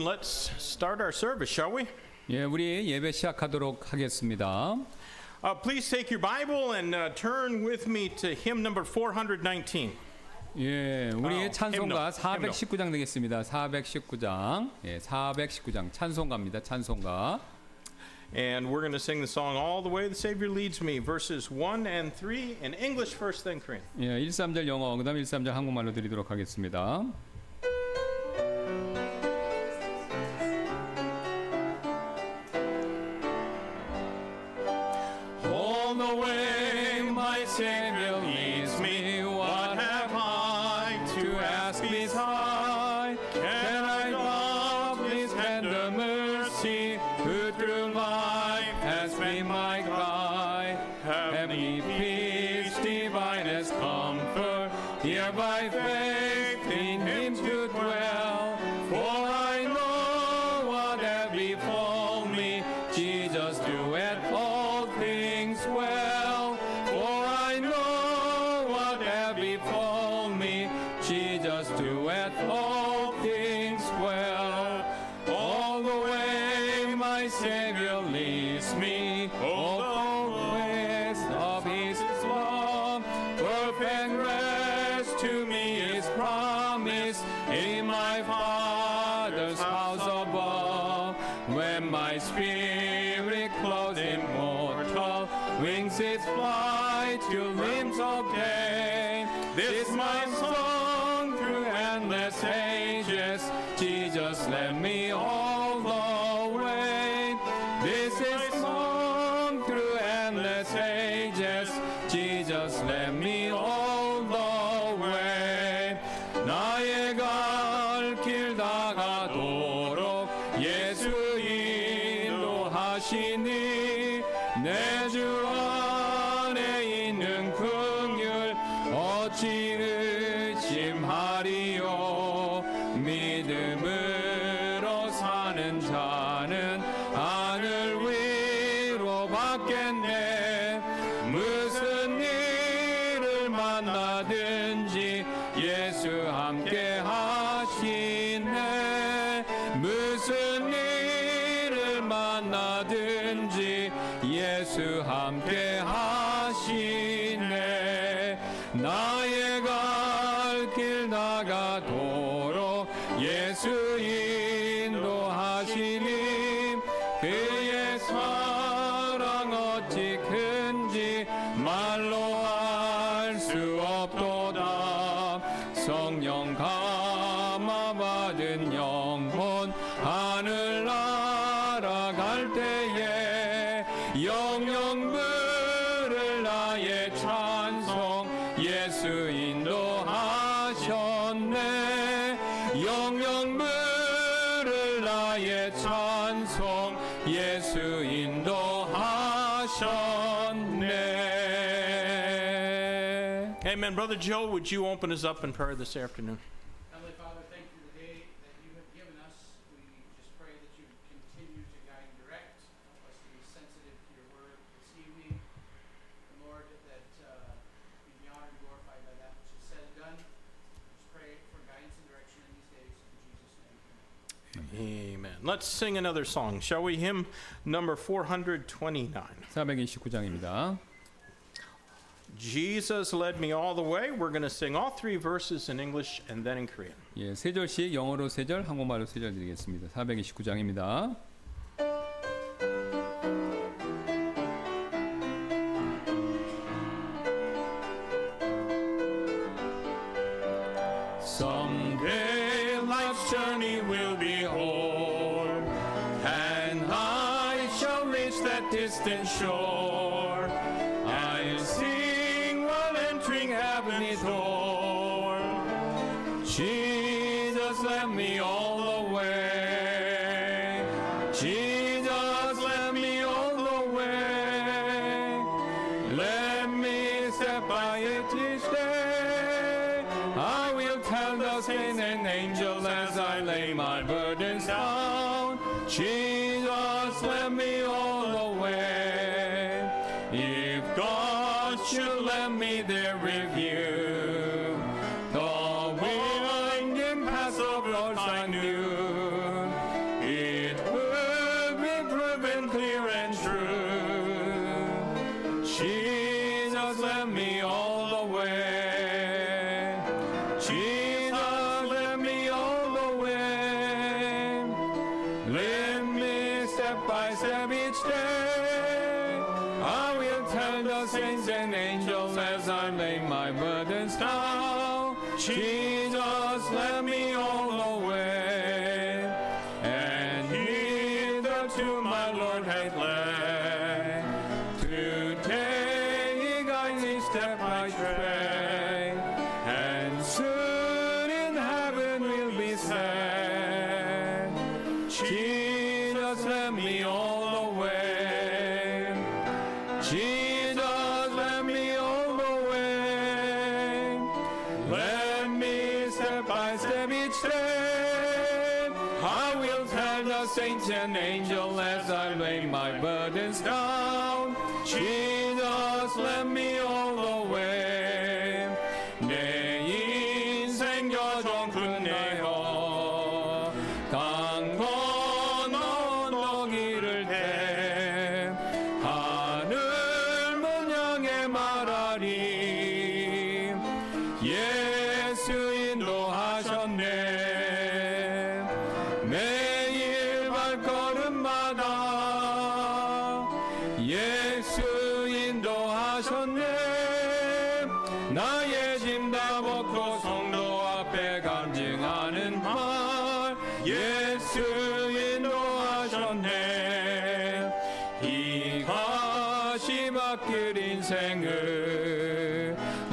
afternoon. Let's start our service, shall we? 예, 우리 예배 시작하도록 하겠습니다. Uh, please take your Bible and uh, turn with me to hymn number 419. 예, 우리의 어, 찬송가 햄너, 419장 되겠습니다. 419장. 예, 419장 찬송가입니다. 찬송가. And we're going to sing the song All the Way the Savior Leads Me, verses 1 and 3 in English first, then Korean. 예, 1, 3절 영어, 그다음 1, 3절 한국말로 드리도록 하겠습니다. 위 Brother Joe, would you open us up in prayer this afternoon? Heavenly Father, thank you for the day that you have given us. We just pray that you continue to guide and direct. Help us to be sensitive to your word this evening. And Lord, that uh, you be honored and glorified by that which is said and done. Just pray for guidance and direction in these days. In Jesus' name. Amen. Let's sing another song, shall we? Hymn number 429. 429입니다. Jesus led me all the way. We're going to sing all three verses in English and then in Korean. 예, 세 절씩 영어로 세 절, 한국말로 세 절 드리겠습니다. 429장입니다.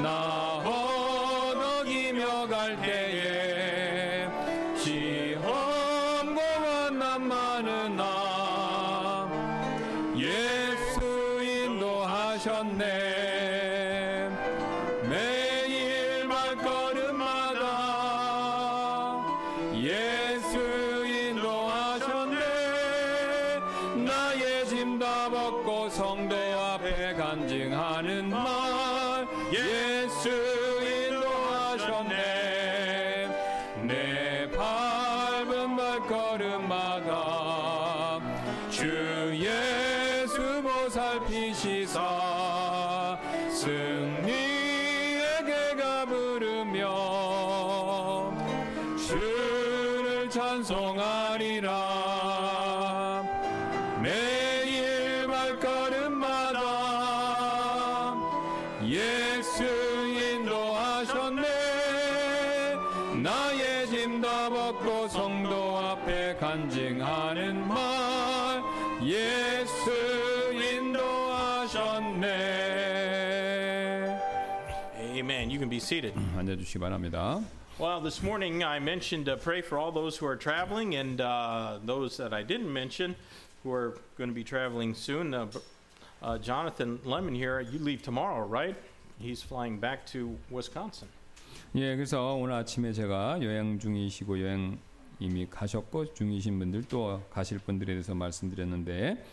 나 허덕이며 갈때 seated. 앉아 주시기 바랍니다 Well, this morning I mentioned uh, pray for all those who are traveling and uh, those that I didn't mention who are going to be traveling soon. Uh, uh, Jonathan Lemon here, you leave tomorrow, right? He's flying back to Wisconsin. 예, 그래서 오늘 아침에 제가 여행 중이시고 여행 이미 가셨고 중이신 분들 또 가실 분들에 대해서 말씀드렸는데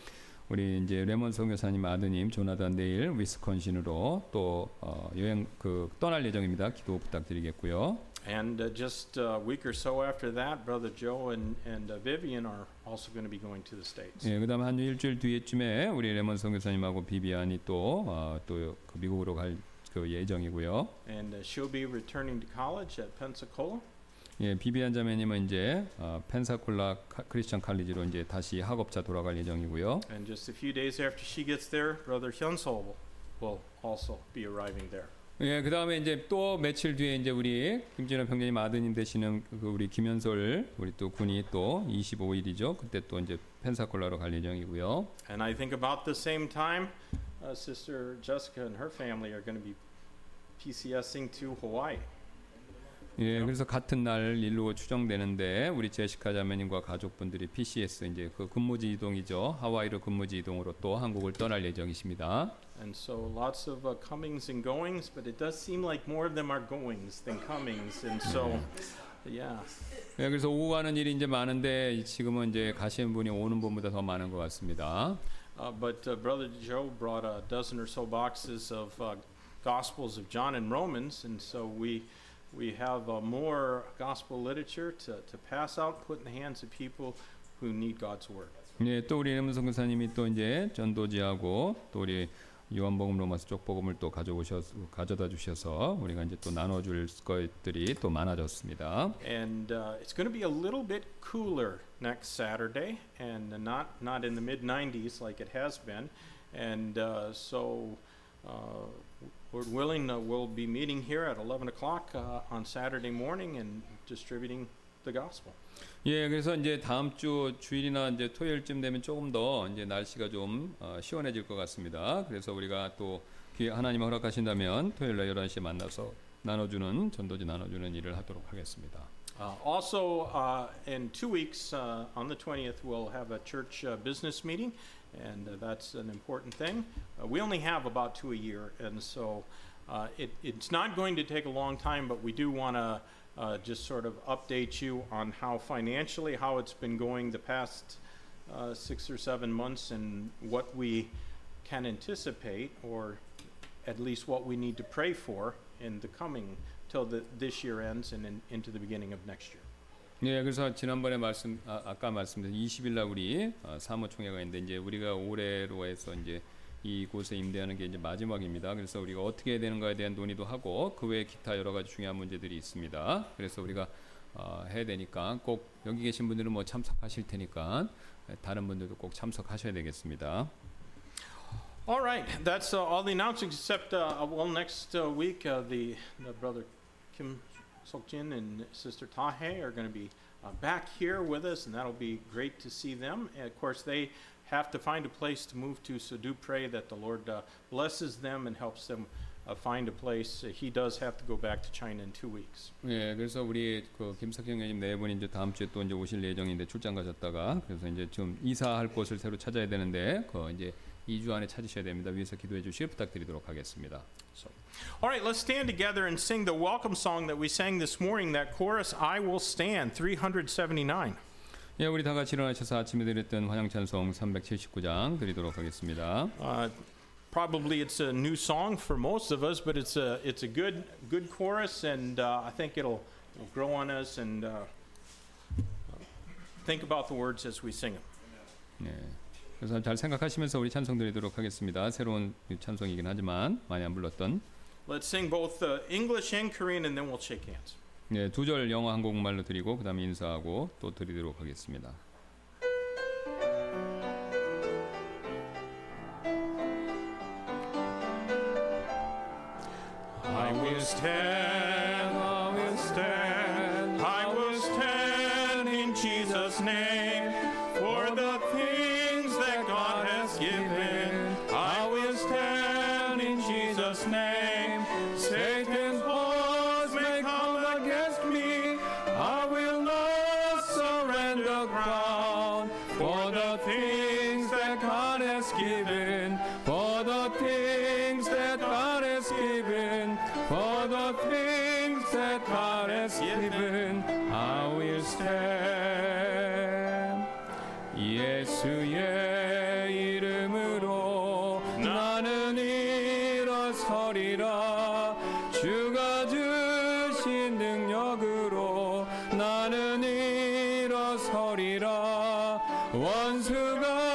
우리 이제 레몬 선교사님 아드님 조나단 내일 위스콘신으로 또 어, 여행 그 떠날 예정입니다. 기도 부탁드리겠고요. And uh, just a week or so after that, Brother Joe and, and uh, Vivian are also going to be going to the States. 예, 그다음 한 일주일 뒤에쯤에 우리 레몬 선교사님하고 비비안이 또또그 미국으로 갈 그 예정이고요. And uh, she'll be returning to college at Pensacola. 예, 비비안 자매님은 이제 어, 펜사콜라 카- 크리스천 칼리지로 이제 다시 학업자 돌아갈 예정이고요. And just a few days after she gets there, Brother Hyunsol will, will also be arriving there. 예, 그 다음에 이제 또 며칠 뒤에 이제 우리 김진호 평장님 아드님 되시는 그 우리 김현솔 우리 또 군이 또 25일이죠. 그때 또 이제 펜사콜라로 갈 예정이고요. And I think about the same time, uh, Sister Jessica and her family are going to be PCSing to Hawaii. 예, 그래서 같은 날 일로 추정되는데 우리 제시카 자매님과 가족분들이 PCS 이제 그 근무지 이동이죠. 하와이로 근무지 이동으로 또 한국을 떠날 예정이십니다. And so lots of uh, comings and goings, but it does seem like more of them are goings than comings. And so, yeah. 예, 그래서 오고 가는 일이 이제 많은데 지금은 이제 가시는 분이 오는 분보다 더 많은 것 같습니다. Uh, but uh, Brother Joe brought a dozen or so boxes of uh, Gospels of John and Romans, and so we we have uh, more gospel literature to, to pass out, put in the hands of people who need God's word. 예, 또 우리 이름선 교사님이 또 이제 전도지하고 또 우리 요한복음 로마서 쪽 복음을 또 가져오셔 가져다 주셔서 우리가 이제 또 나눠줄 것들이 또 많아졌습니다. And uh, it's going to be a little bit cooler next Saturday, and not not in the mid 90s like it has been. And uh, so, uh, Lord willing, uh, we'll be meeting here at 11 o'clock uh, on Saturday morning and distributing the gospel. 예, 그래서 이제 다음 주 주일이나 이제 토요일쯤 되면 조금 더 이제 날씨가 좀 어, 시원해질 것 같습니다. 그래서 우리가 또 기회 하나님 허락하신다면 토요일 날 11시에 만나서 나눠주는 전도지 나눠주는 일을 하도록 하겠습니다. Uh, also, uh, in two weeks, uh, on the 20th, we'll have a church uh, business meeting, and uh, that's an important thing. Uh, we only have about two a year, and so uh, it, it's not going to take a long time, but we do want to just sort of update you on how financially, how it's been going the past six or seven months, and what we can anticipate, or at least what we need to pray for in the coming till the, this year ends and in, into the beginning of next year. 예, 그래서 지난번에 말씀 아, 아까 말씀드린 20일 날 우리 어, 사무총회가 있는데 이제 우리가 올해로 해서 이제 이곳에 임대하는 게 이제 마지막입니다. 그래서 우리가 어떻게 해야 되는가에 대한 논의도 하고 그 외에 기타 여러 가지 중요한 문제들이 있습니다. 그래서 우리가 어, 해야 되니까 꼭 여기 계신 분들은 뭐 참석하실 테니까 다른 분들도 꼭 참석하셔야 되겠습니다. All right, that's uh, all the announcements except, uh, well, next uh, week, uh, the, the brother Kim Sokjin and sister Tahe are going to be uh, back here with us, and that'll be great to see them. And of course, they have to find a place to move to, so do pray that the Lord uh, blesses them and helps them uh, find a place. Uh, he does have to go back to China in two weeks. 예, 그래서 우리 그 김석경 회장님 네 분이 이제 다음 주에 또 이제 오실 예정인데 출장 가셨다가 그래서 이제 좀 이사할 곳을 새로 찾아야 되는데 그 이제 2주 안에 찾으셔야 됩니다. 위에서 기도해 주시길 부탁드리도록 하겠습니다. So, all right, let's stand together and sing the welcome song that we sang this morning. That chorus, "I Will Stand," 379. 예, 우리 다 같이 일어나셔서 아침에 드렸던 환영 찬송 379장 드리도록 하겠습니다. Uh, probably it's a new song for most of us, but it's a it's a good good chorus, and uh, I think it'll, it'll grow on us and uh, think about the words as we sing them. 예. 그래서 잘 생각하시면서 우리 찬송 드리도록 하겠습니다. 새로운 찬송이긴 하지만 많이 안 불렀던 Let's sing both uh, English and Korean, and then we'll shake hands. 예, 두절 영어 한국말로 드리고 그다음에 인사하고 또 드리도록 하겠습니다. I will stand, 원수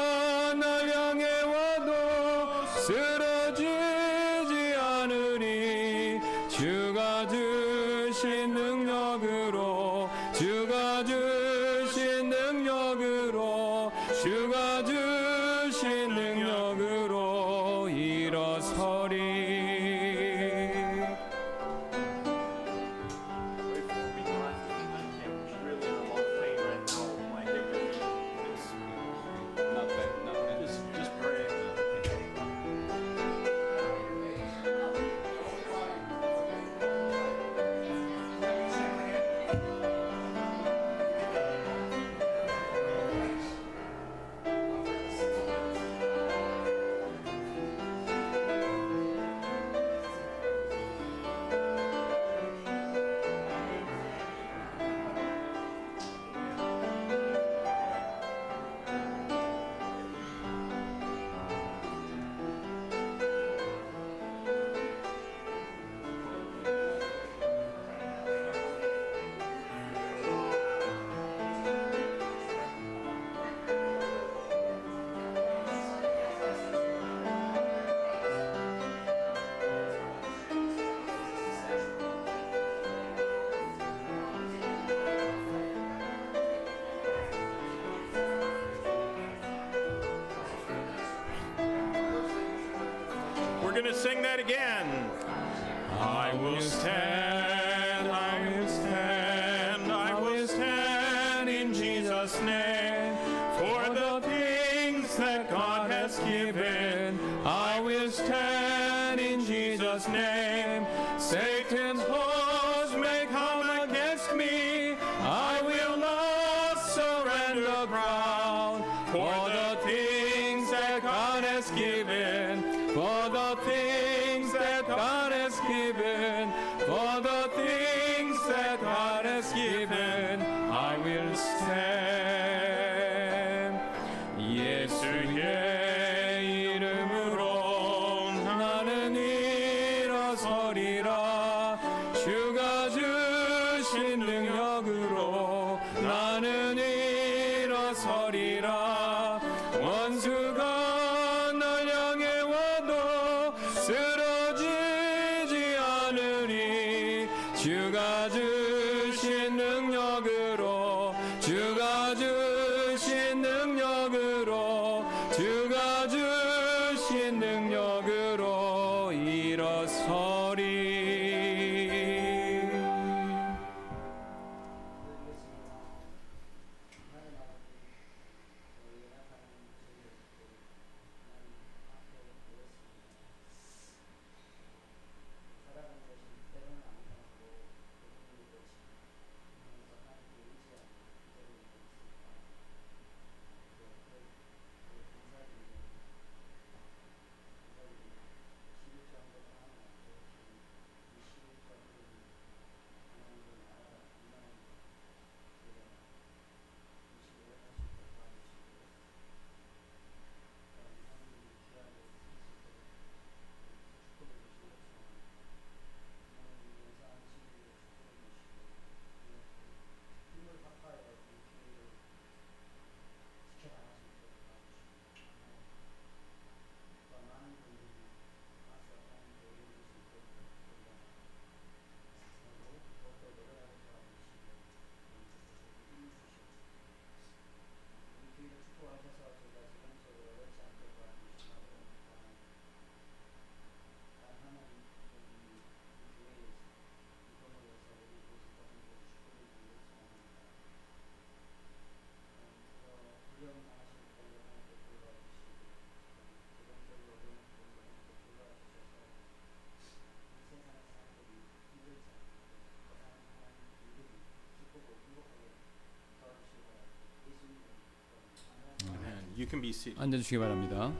seated. 앉아 주시기 바랍니다.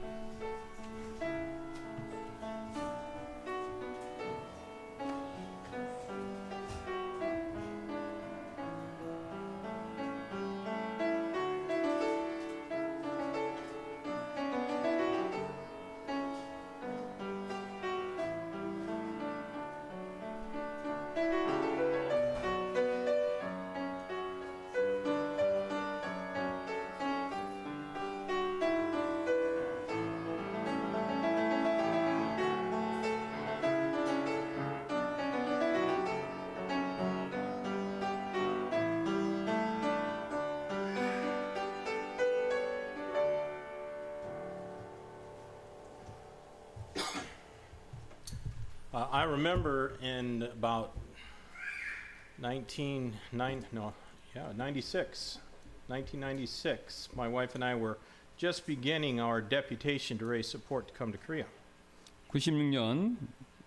Uh, I remember in about 19, nine, no, yeah, 96, 1996, my wife and I were just beginning our deputation to raise support to come to Korea. 96년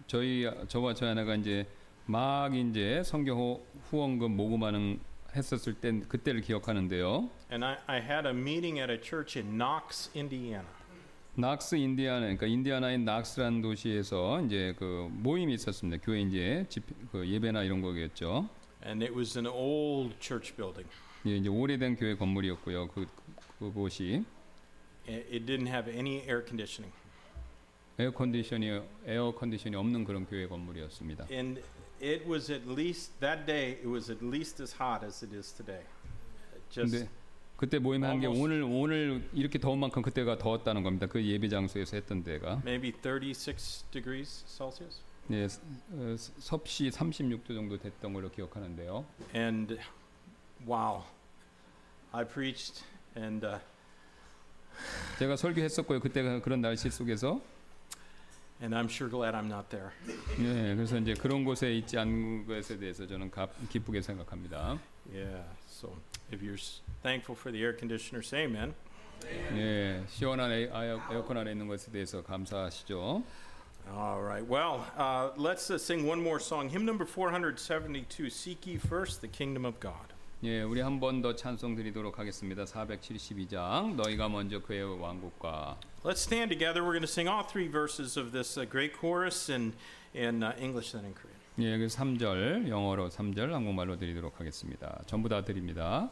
저희 저와 저희 아내가 이제 막 이제 성경 후- 후원금 모금하는 했었을 때 그때를 기억하는데요. And I, I had a meeting at a church in Knox, Indiana. 낙스 인디아나 그러니까 인디아나의 낙스라는 도시에서 이제 그 모임이 있었습니다. 교회 이제 집, 그 예배나 이런 거겠죠. And it was an old church building. 예, 이제 오래된 교회 건물이었고요. 그, 그 그곳이 It, it didn't have any air conditioning. air condition이 air condition이 없는 그런 교회 건물이었습니다. And it was at least, that day, it was at least as hot as it is today. Just, 근데 그때 모임 한 게 almost- 오늘 오늘 이렇게 더운 만큼 그때가 더웠다는 겁니다. 그 예배 장소에서 했던 데가 maybe 36 degrees Celsius. 예, 섭씨 36도 정도 됐던 걸로 기억하는데요. And wow, I preached, and uh, 제가 설교했었고요. 그때가 그런 날씨 속에서 and I'm sure glad I'm not there. 네, 그래서 이제 그런 곳에 있지 않은 것에 대해서 저는 가, 기쁘게 생각합니다. Yeah, so if you're s- thankful for the air conditioner, say amen. 네, 시원한 에어, 에어- 에어컨 안에 있는 것에 대해서 감사하시죠. All right, well, uh, let's uh, sing one more song. Hymn number 472 Seek ye first the kingdom of God. 예, 우리 한 번 더 찬송 드리도록 하겠습니다. 472장 너희가 먼저 그의 왕국과 Let's stand together. We're going to sing all three verses of this uh, great chorus in, in uh, English and in Korean. 예, 그 3절 영어로 3절 한국말로 드리도록 하겠습니다. 전부 다 드립니다.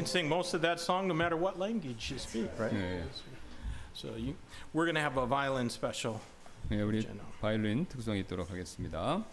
can sing most of that song no matter what language you speak, right? 네. So you, we're going to have a violin special. 네, 우리 바이올린 특성이 있도록 하겠습니다.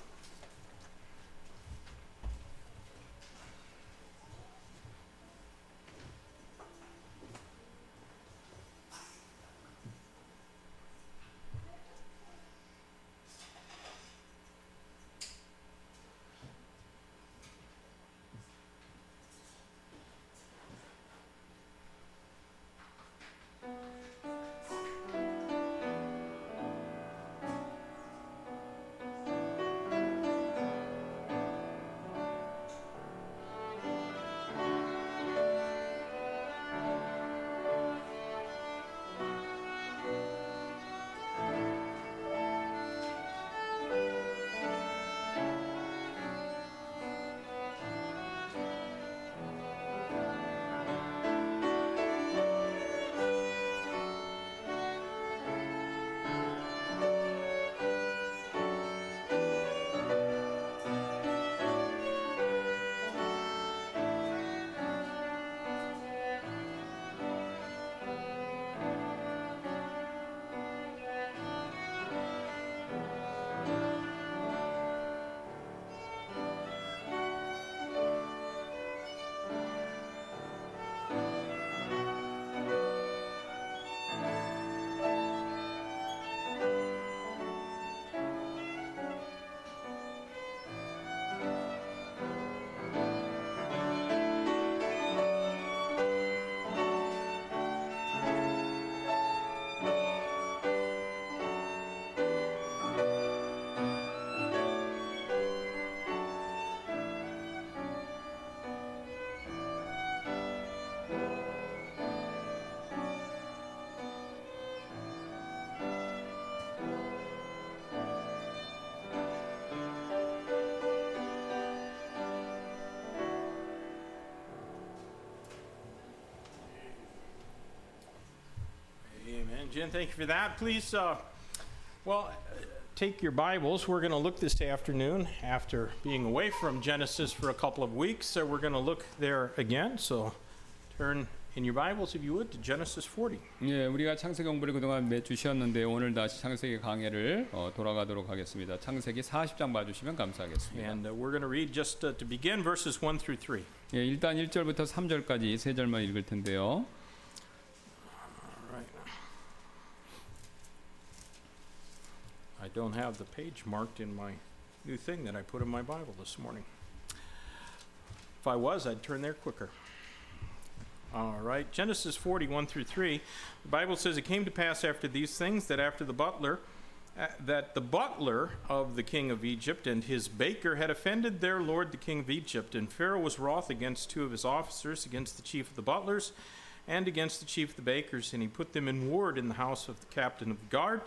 Jen, thank you for that. Please, uh, well, uh, take your Bibles. We're going to look this afternoon after being away from Genesis for a couple of weeks. So we're going to look there again. So turn in your Bibles, if you would, to Genesis 40. 예, 우리가 창세기 공부를 그동안 매주 쉬었는데 오늘 다시 창세기 강해를 어, 돌아가도록 하겠습니다. 창세기 40장 봐주시면 감사하겠습니다. And uh, we're going to read just uh, to begin verses 1 through 3. 예, 일단 1절부터 3절까지 세 절만 읽을 텐데요. I don't have the page marked in my new thing that I put in my Bible this morning. If I was, I'd turn there quicker. All right, Genesis 41 through 3. The Bible says, It came to pass after these things that after the butler, uh, that the butler of the king of Egypt and his baker had offended their lord the king of Egypt. And Pharaoh was wroth against two of his officers, against the chief of the butlers, and against the chief of the bakers, and he put them in ward in the house of the captain of the guard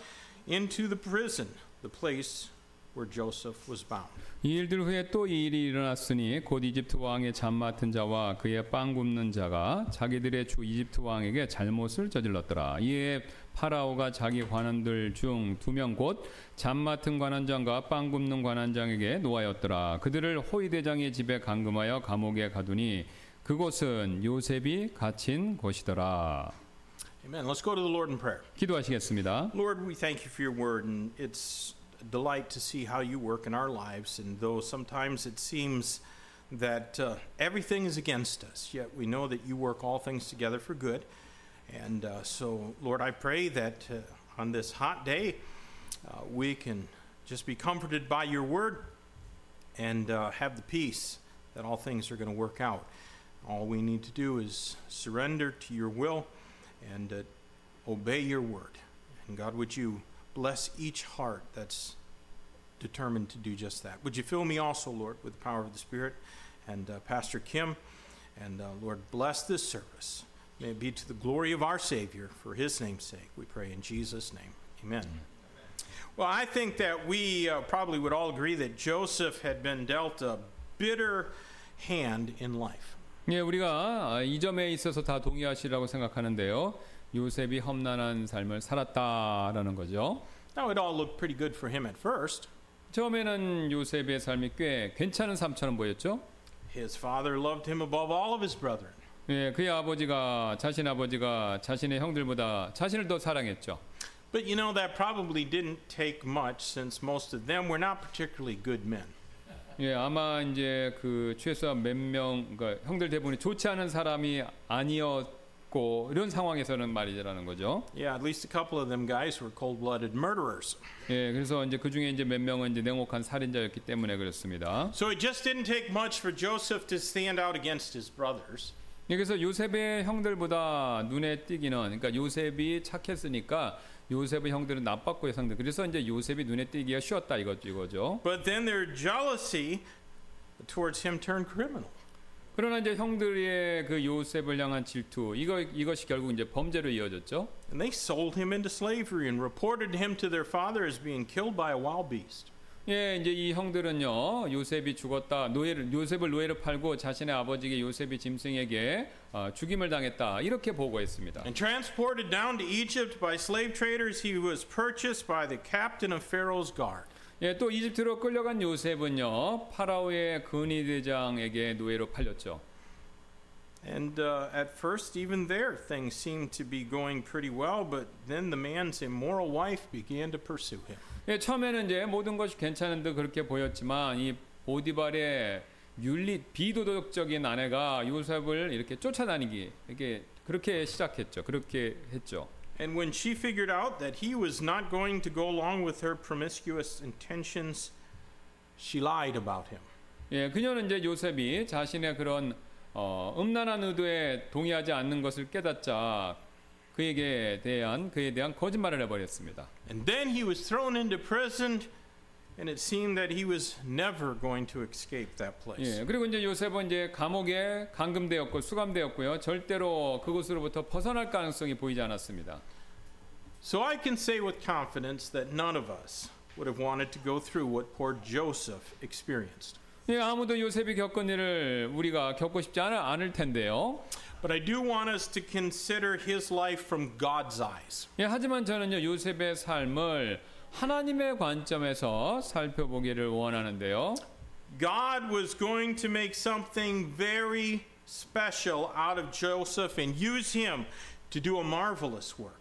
into the prison, the place where Joseph was bound. 이 일들 후에 또 이 일이 일어났으니 곧 이집트 왕의 잠 맡은 자와 그의 빵 굽는 자가 자기들의 주 이집트 왕에게 잘못을 저질렀더라. 이에 파라오가 자기 관원들 중 두 명 곧 잠 맡은 관원장과 빵 굽는 관원장에게 노하였더라. 그들을 호위 대장의 집에 감금하여 감옥에 가두니 그곳은 요셉이 갇힌 곳이더라. Amen. Let's go to the Lord in prayer. 기도하시겠습니다. Lord, we thank you for your word, and it's a delight to see how you work in our lives. And though sometimes it seems that uh, everything is against us, yet we know that you work all things together for good. And uh, so, Lord, I pray that uh, on this hot day, uh, we can just be comforted by your word and uh, have the peace that all things are going to work out. All we need to do is surrender to your will and uh, obey your word. And God, would you bless each heart that's determined to do just that? Would you fill me also, Lord, with the power of the Spirit and uh, Pastor Kim? And uh, Lord, bless this service. May it be to the glory of our Savior, for his name's sake. We pray in Jesus' name. Amen. Well, I think that we uh, probably would all agree that Joseph had been dealt a bitter hand in life. 예, 우리가 이 점에 있어서 다 동의하시라고 생각하는데요. 요셉이 험난한 삶을 살았다라는 거죠. Now, it all looked pretty good for him at first. 처음에는 요셉의 삶이 꽤 괜찮은 삶처럼 보였죠. His father loved him above all of his brethren. 예, 그의 아버지가 자신 아버지가 자신의 형들보다 자신을 더 사랑했죠. But you know, that probably didn't take much since most of them were not particularly good men. 예, 아마 이제 그 최소한 몇 명, 그러니까 형들 대부분이 좋지 않은 사람이 아니었고 이런 상황에서는 말이라는 거죠. Yeah, at least a couple of them guys were cold blooded murderers. 예, 그래서 이제 그 중에 이제 몇 명은 이제 냉혹한 살인자였기 때문에 그렇습니다. So it just didn't take much for Joseph to stand out against his brothers. 예, 그래서 요셉의 형들보다 눈에 띄기는 그러니까 요셉이 착했으니까 요셉의 형들은 나빴고 형들 그래서 이제 요셉이 눈에 띄기가 쉬웠다 이거 이거죠. But then their jealousy towards him turned criminal. 그러나 이제 형들의 그 요셉을 향한 질투 이거 이것이 결국 이제 범죄로 이어졌죠. And they sold him into slavery and reported him to their father as being killed by a wild beast. 예, 이제 이 형들은요 요셉이 죽었다 노예를 요셉을 노예로 팔고 자신의 아버지에게 요셉이 짐승에게 어, 죽임을 당했다 이렇게 보고했습니다. And transported down to Egypt by slave traders, he was purchased by the captain of Pharaoh's guard. 예, 또 이집트로 끌려간 요셉은요 파라오의 근위 대장에게 노예로 팔렸죠. And uh, at first, even there, things seemed to be going pretty well, but then the man's immoral wife began to pursue him. 예, 처음에는 이제 모든 것이 괜찮은 듯 그렇게 보였지만 이 보디발의 윤리 비도덕적인 아내가 요셉을 이렇게 쫓아다니기 이렇게 그렇게 시작했죠. 그렇게 했죠. And when she figured out that he was not going to go along with her promiscuous intentions, she lied about him. 예, 그녀는 이제 요셉이 자신의 그런 어, 음란한 의도에 동의하지 않는 것을 깨닫자 그에게 대한 그에 대한 거짓말을 해버렸습니다. And then he was thrown into prison, and it seemed that he was never going to escape that place. 예, 그리고 이제 요셉은 이제 감옥에 감금되었고 수감되었고요. 절대로 그곳으로부터 벗어날 가능성이 보이지 않았습니다. So I can say with confidence that none of us would have wanted to go through what poor Joseph experienced. 예, 아무도 요셉이 겪은 일을 우리가 겪고 싶지 않을, 않을 텐데요. But I do want us to consider his life from God's eyes. 예, 하지만 저는요 요셉의 삶을 하나님의 관점에서 살펴보기를 원하는데요. God was going to make something very special out of Joseph and use him to do a marvelous work.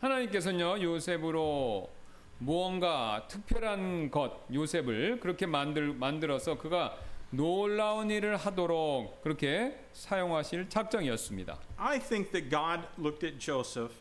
하나님께서는요 요셉으로 무언가 특별한 것 요셉을 그렇게 만들 만들어서 그가 놀라운 일을 하도록 그렇게 사용하실 작정이었습니다. I think that God looked at Joseph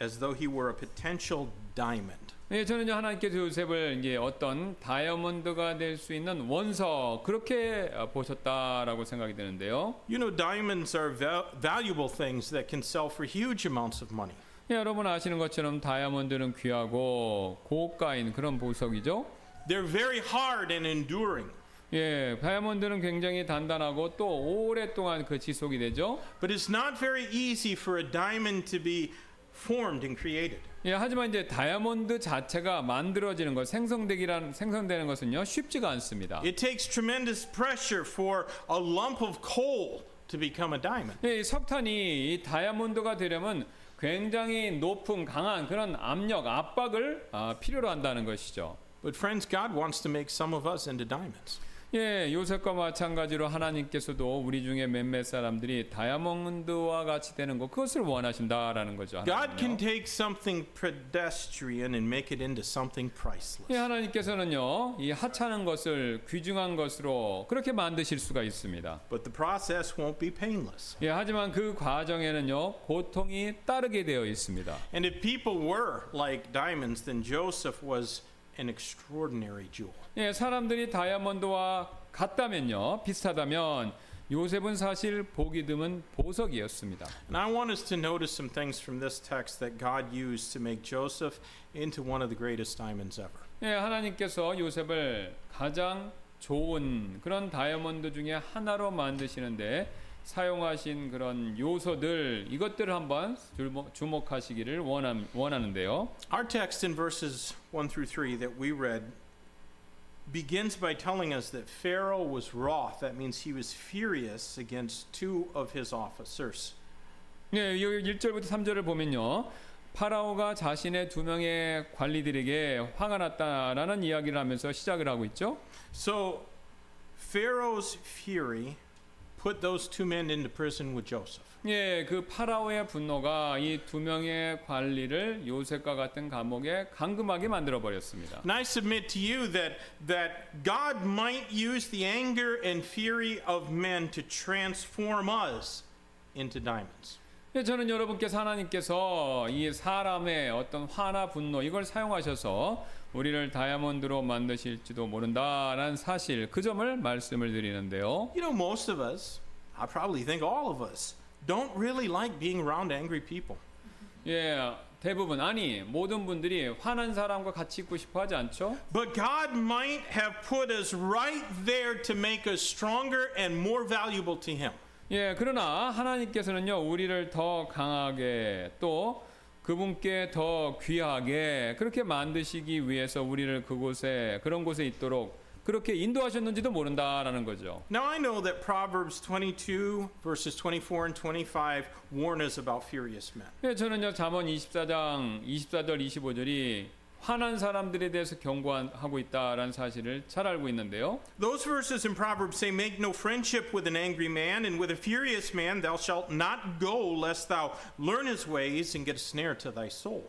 as though he were a potential diamond. 예, 저는요 하나님께서 요셉을 이제 어떤 다이아몬드가 될 수 있는 원석 그렇게 어, 보셨다라고 생각이 되는데요. You know, diamonds are val- valuable things that can sell for huge amounts of money. 예, 여러분 아시는 것처럼 다이아몬드는 귀하고 고가인 그런 보석이죠. They're very hard and enduring. 예, 다이아몬드는 굉장히 단단하고 또 오랫동안 그 지속이 되죠. But it's not very easy for a diamond to be formed and created. 예, 하지만 이제 다이아몬드 자체가 만들어지는 것, 생성되기란 생성되는 것은요 쉽지가 않습니다. It takes tremendous pressure for a lump of coal to become a diamond. 예, 이 석탄이 이 다이아몬드가 되려면 굉장히 높은 강한 그런 압력, 압박을 아, 필요로 한다는 것이죠. But friends, God wants to make some of us into diamonds. 예, 요셉과 마찬가지로 하나님께서도 우리 중에 몇몇 사람들이 다이아몬드와 같이 되는 것 그것을 원하신다라는 거죠. God can 하나님은요. take something pedestrian and make it into something priceless. 예, 하나님께서는요, 이 하찮은 것을 귀중한 것으로 그렇게 만드실 수가 있습니다. But the process won't be painless. 예, 하지만 그 과정에는요, 고통이 따르게 되어 있습니다. And if people were like diamonds, then Joseph was an extraordinary jewel. 예, 사람들이 다이아몬드와 같다면요, 비슷하다면 요셉은 사실 보기 드문 보석이었습니다. And I want us to notice some things from this text that God used to make Joseph into one of the greatest diamonds ever. 예, 하나님께서 요셉을 가장 좋은 그런 다이아몬드 중에 하나로 만드시는데 사용하신 그런 요소들 이것들을 한번 주목, 주목하시기를 원함, 원하는데요. Our text in verses 1 through 3 that we read begins by telling us that Pharaoh was wroth. That means he was furious against two of his officers. 예, 이 1절부터 3절을 보면요. 파라오가 자신의 두 명의 관리들에게 화가 났다라는 이야기를 하면서 시작을 하고 있죠. So Pharaoh's fury put those two men into prison with Joseph. 예, 그 파라오의 분노가 이 두 명의 관리를 요셉과 같은 감옥에 감금하게 만들어 버렸습니다. And I submit to you that that God might use the anger and fury of men to transform us into diamonds. 예, 저는 여러분께서 하나님께서 이 사람의 어떤 화나 분노 이걸 사용하셔서 우리를 다이아몬드로 만드실지도 모른다라는 사실 그 점을 말씀을 드리는데요. You know, most of us, I probably think all of us, don't really like being around angry people. 예, 대부분 아니 모든 분들이 화난 사람과 같이 있고 싶어 하지 않죠? But God might have put us right there to make us stronger and more valuable to Him. 예, 그러나 하나님께서는요, 우리를 더 강하게 또 그분께 더 귀하게 그렇게 만드시기 위해서 우리를 그곳에 그런 곳에 있도록 그렇게 인도하셨는지도 모른다라는 거죠. Now, I know that Proverbs 22, verses 24 and 25 warn us about furious men. 예, 저는요, 잠언 24장 24절 25절이 화난 사람들에 대해서 경고하고 있다라는 사실을 잘 알고 있는데요. Those verses in Proverbs say, Make no friendship with an angry man, and with a furious man thou shalt not go, lest thou learn his ways and get a snare to thy soul.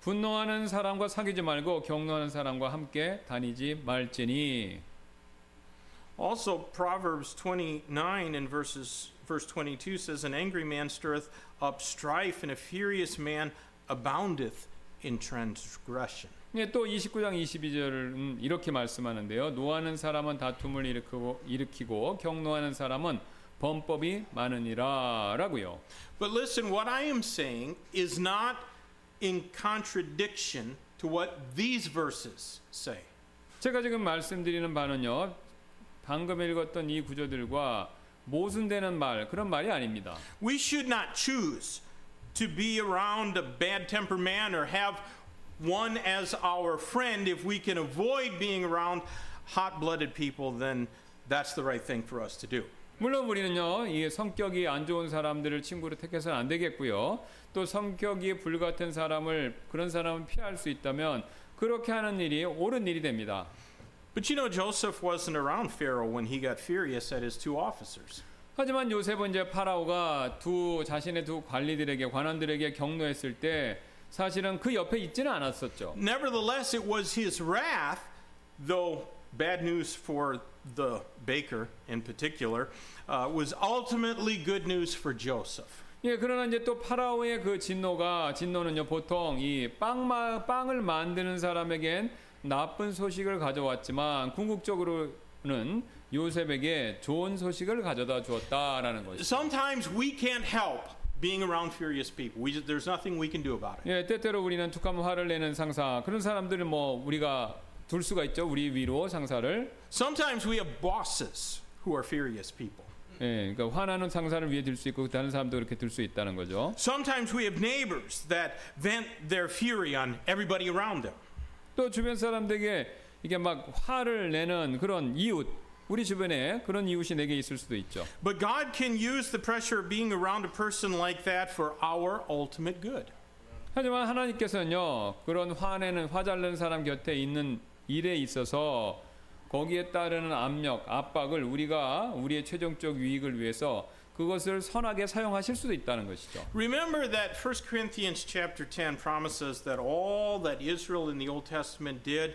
분노하는 사람과 사귀지 말고 경노하는 사람과 함께 다니지 말지니 Also, Proverbs 29 and verses verse 22 says, An angry man stirreth up strife, and a furious man aboundeth in transgression. 예, 또 29장 22절은 이렇게 말씀하는데요. 노하는 사람은 다툼을 일으키고, 일으키고 경노하는 사람은 범법이 많으니라라고요. But listen, what I am saying is not in contradiction to what these verses say. 제가 지금 말씀드리는 바는요. 방금 읽었던 이 구조들과 모순되는 말 그런 말이 아닙니다. We should not choose to be around a bad tempered man or have one as our friend if we can avoid being around hot blooded people then that's the right thing for us to do. 물론 우리는요, 이 성격이 안 좋은 사람들을 친구로 택해서는 안 되겠고요. 또 성격이 불같은 사람을 그런 사람을 피할 수 있다면 그렇게 하는 일이 옳은 일이 됩니다. But you know, Joseph wasn't around Pharaoh when he got furious at his two officers. 하지만 요셉은 이제 파라오가 두 자신의 두 관리들에게 관원들에게 경로했을 때 사실은 그 옆에 있지는 않았었죠. Nevertheless, it was his wrath, though bad news for the baker in particular, uh, was ultimately good news for Joseph. 예, 그러나 이제 또 파라오의 그 진노가 진노는요 보통 이 빵마 빵을 만드는 사람에겐 나쁜 소식을 가져왔지만 궁극적으로는 요셉에게 좋은 소식을 가져다 주었다라는 것이죠. Sometimes we can't help being around furious people. We just, there's nothing we can do about it. 예, 때때로 우리는 툭하면 화를 내는 상사 그런 사람들은 뭐 우리가 둘 수가 있죠. 우리 위로 상사를 Sometimes we have bosses who are furious people. 예, 그러니까 화나는 상사를 위해 들 수 있고 다른 사람도 그렇게 들 수 있다는 거죠. Sometimes we have neighbors that vent their fury on everybody around them. 또 주변 사람들에게 이게 막 화를 내는 그런 이웃 우리 주변에 그런 이웃이 내게 있을 수도 있죠. But God can use the pressure of being around a person like that for our ultimate good. 하지만 하나님께서는요 그런 화내는 화잘 내는 사람 곁에 있는 일에 있어서 거기에 따르는 압력, 압박을 우리가 우리의 최종적 유익을 위해서 그것을 선하게 사용하실 수도 있다는 것이죠. Remember that 1 Corinthians chapter 10 promises that all that Israel in the Old Testament did,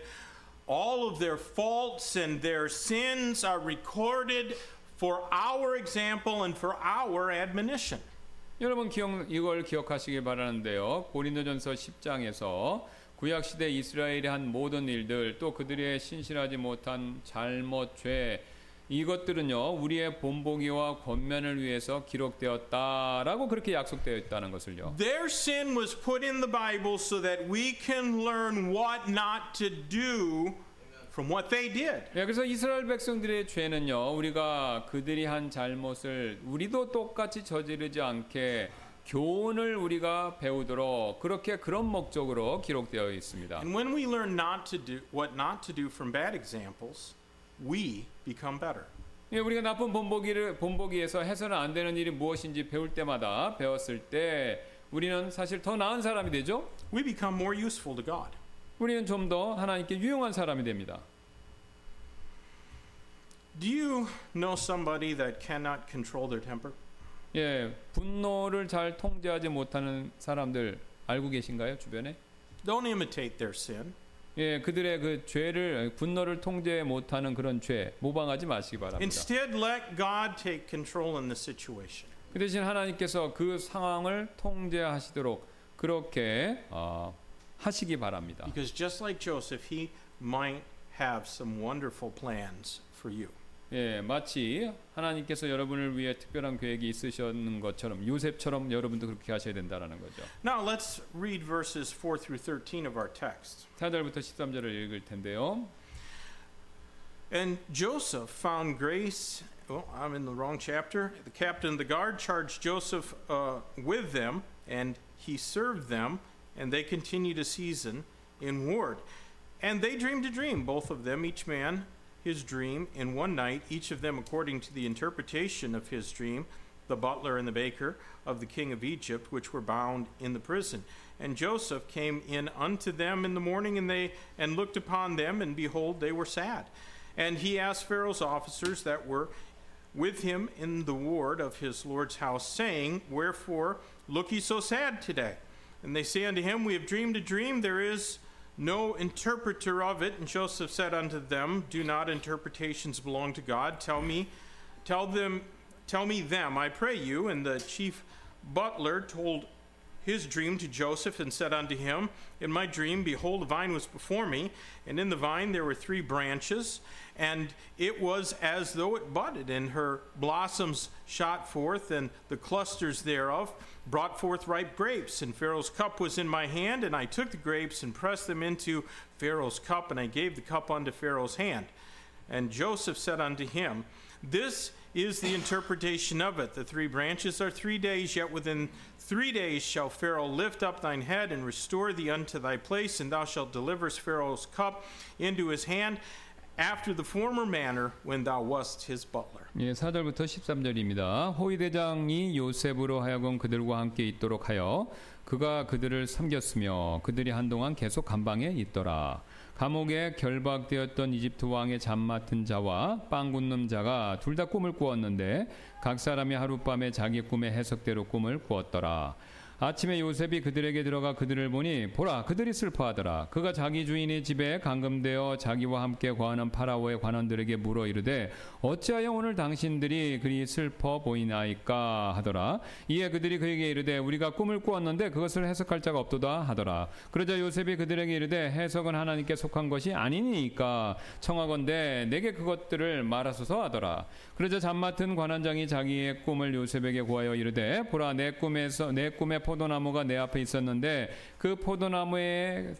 all of their faults and their sins are recorded for our example and for our admonition. 여러분 기억 이걸 기억하시길 바라는데요. 고린도전서 10장에서 구약 시대 이스라엘이 한 모든 일들 또 그들의 신실하지 못한 잘못 죄 이것들은요 우리의 본보기와 권면을 위해서 기록되었다라고 그렇게 약속되어 있다는 것을요. Their sin was put in the Bible so that we can learn what not to do from what they did. 예, 그래서 이스라엘 백성들의 죄는요 우리가 그들이 한 잘못을 우리도 똑같이 저지르지 않게 교훈을 우리가 배우도록 그렇게 그런 목적으로 기록되어 있습니다. And when we learn not to do what not to do from bad examples, we become better. 예, 우리가 나쁜 본보기를 본보기에서 해서는 안 되는 일이 무엇인지 배울 때마다 배웠을 때 우리는 사실 더 나은 사람이 되죠. We become more useful to God. 우리는 좀 더 하나님께 유용한 사람이 됩니다. Do you know somebody that cannot control their temper? 예, 분노를 잘 통제하지 못하는 사람들 알고 계신가요 주변에? Don't imitate their sin. 예, 그들의 그 죄를 분노를 통제 못하는 그런 죄 모방하지 마시기 바랍니다. Instead, let God take control in the situation. 그 대신 하나님께서 그 상황을 통제하시도록 그렇게 어, 하시기 바랍니다. Because just like Joseph, he might have some wonderful plans for you. 예, 마치 하나님께서 여러분을 위해 특별한 계획이 있으셨는 것처럼 요셉처럼 여러분도 그렇게 하셔야 된다라는 거죠. Now, let's read verses 4 through 13 of our text. 4절부터 13절을 읽을 텐데요. And Joseph found grace. Oh, I'm in the wrong chapter. The captain of the guard charged Joseph uh, with them, and he served them, and they continued a season in ward. And they dreamed a dream, both of them, each man his dream, in one night, each of them according to the interpretation of his dream, the butler and the baker of the king of Egypt, which were bound in the prison. And Joseph came in unto them in the morning, and they and looked upon them, and behold, they were sad. And he asked Pharaoh's officers that were with him in the ward of his Lord's house, saying, Wherefore look ye so sad today? And they say unto him, We have dreamed a dream, there is no interpreter of it. And Joseph said unto them, Do not interpretations belong to God? Tell me, tell them, tell me them, I pray you. And the chief butler told his dream to Joseph and said unto him, In my dream, behold, a vine was before me, and in the vine there were three branches, and it was as though it budded, and her blossoms shot forth, and the clusters thereof brought forth ripe grapes. And Pharaoh's cup was in my hand, and I took the grapes and pressed them into Pharaoh's cup, and I gave the cup unto Pharaoh's hand. And Joseph said unto him, This is the interpretation of it. The three branches are three days, yet within three days shall Pharaoh lift up thine head and restore thee unto thy place, and thou shalt deliver Pharaoh's cup into his hand. after the former manner when thou wast his butler. 예, 4절부터 13절입니다. 호위대장이 요셉으로 하여금 그들과 함께 있도록 하여 그가 그들을 섬겼으며 그들이 한동안 계속 감방에 있더라. 감옥에 결박되었던 이집트 왕의 잠 맡은 자와 빵 굽는 자가 둘 다 꿈을 꾸었는데 각 사람이 하룻밤에 자기 꿈의 해석대로 꿈을 꾸었더라. 아침에 요셉이 그들에게 들어가 그들을 보니 보라 그들이 슬퍼하더라. 그가 자기 주인의 집에 감금되어 자기와 함께 거하는 파라오의 관원들에게 물어 이르되 어찌하여 오늘 당신들이 그리 슬퍼 보이나이까 하더라. 이에 그들이 그에게 이르되 우리가 꿈을 꾸었는데 그것을 해석할 자가 없도다 하더라. 그러자 요셉이 그들에게 이르되 해석은 하나님께 속한 것이 아니니까. 청하건대 내게 그것들을 말하소서 하더라. 그러자 잠 맡은 관원장이 자기의 꿈을 요셉에게 구하여 이르되 보라 내 꿈에서 내 꿈에 포도나무가 내 앞에 있었는데 그 포도나무에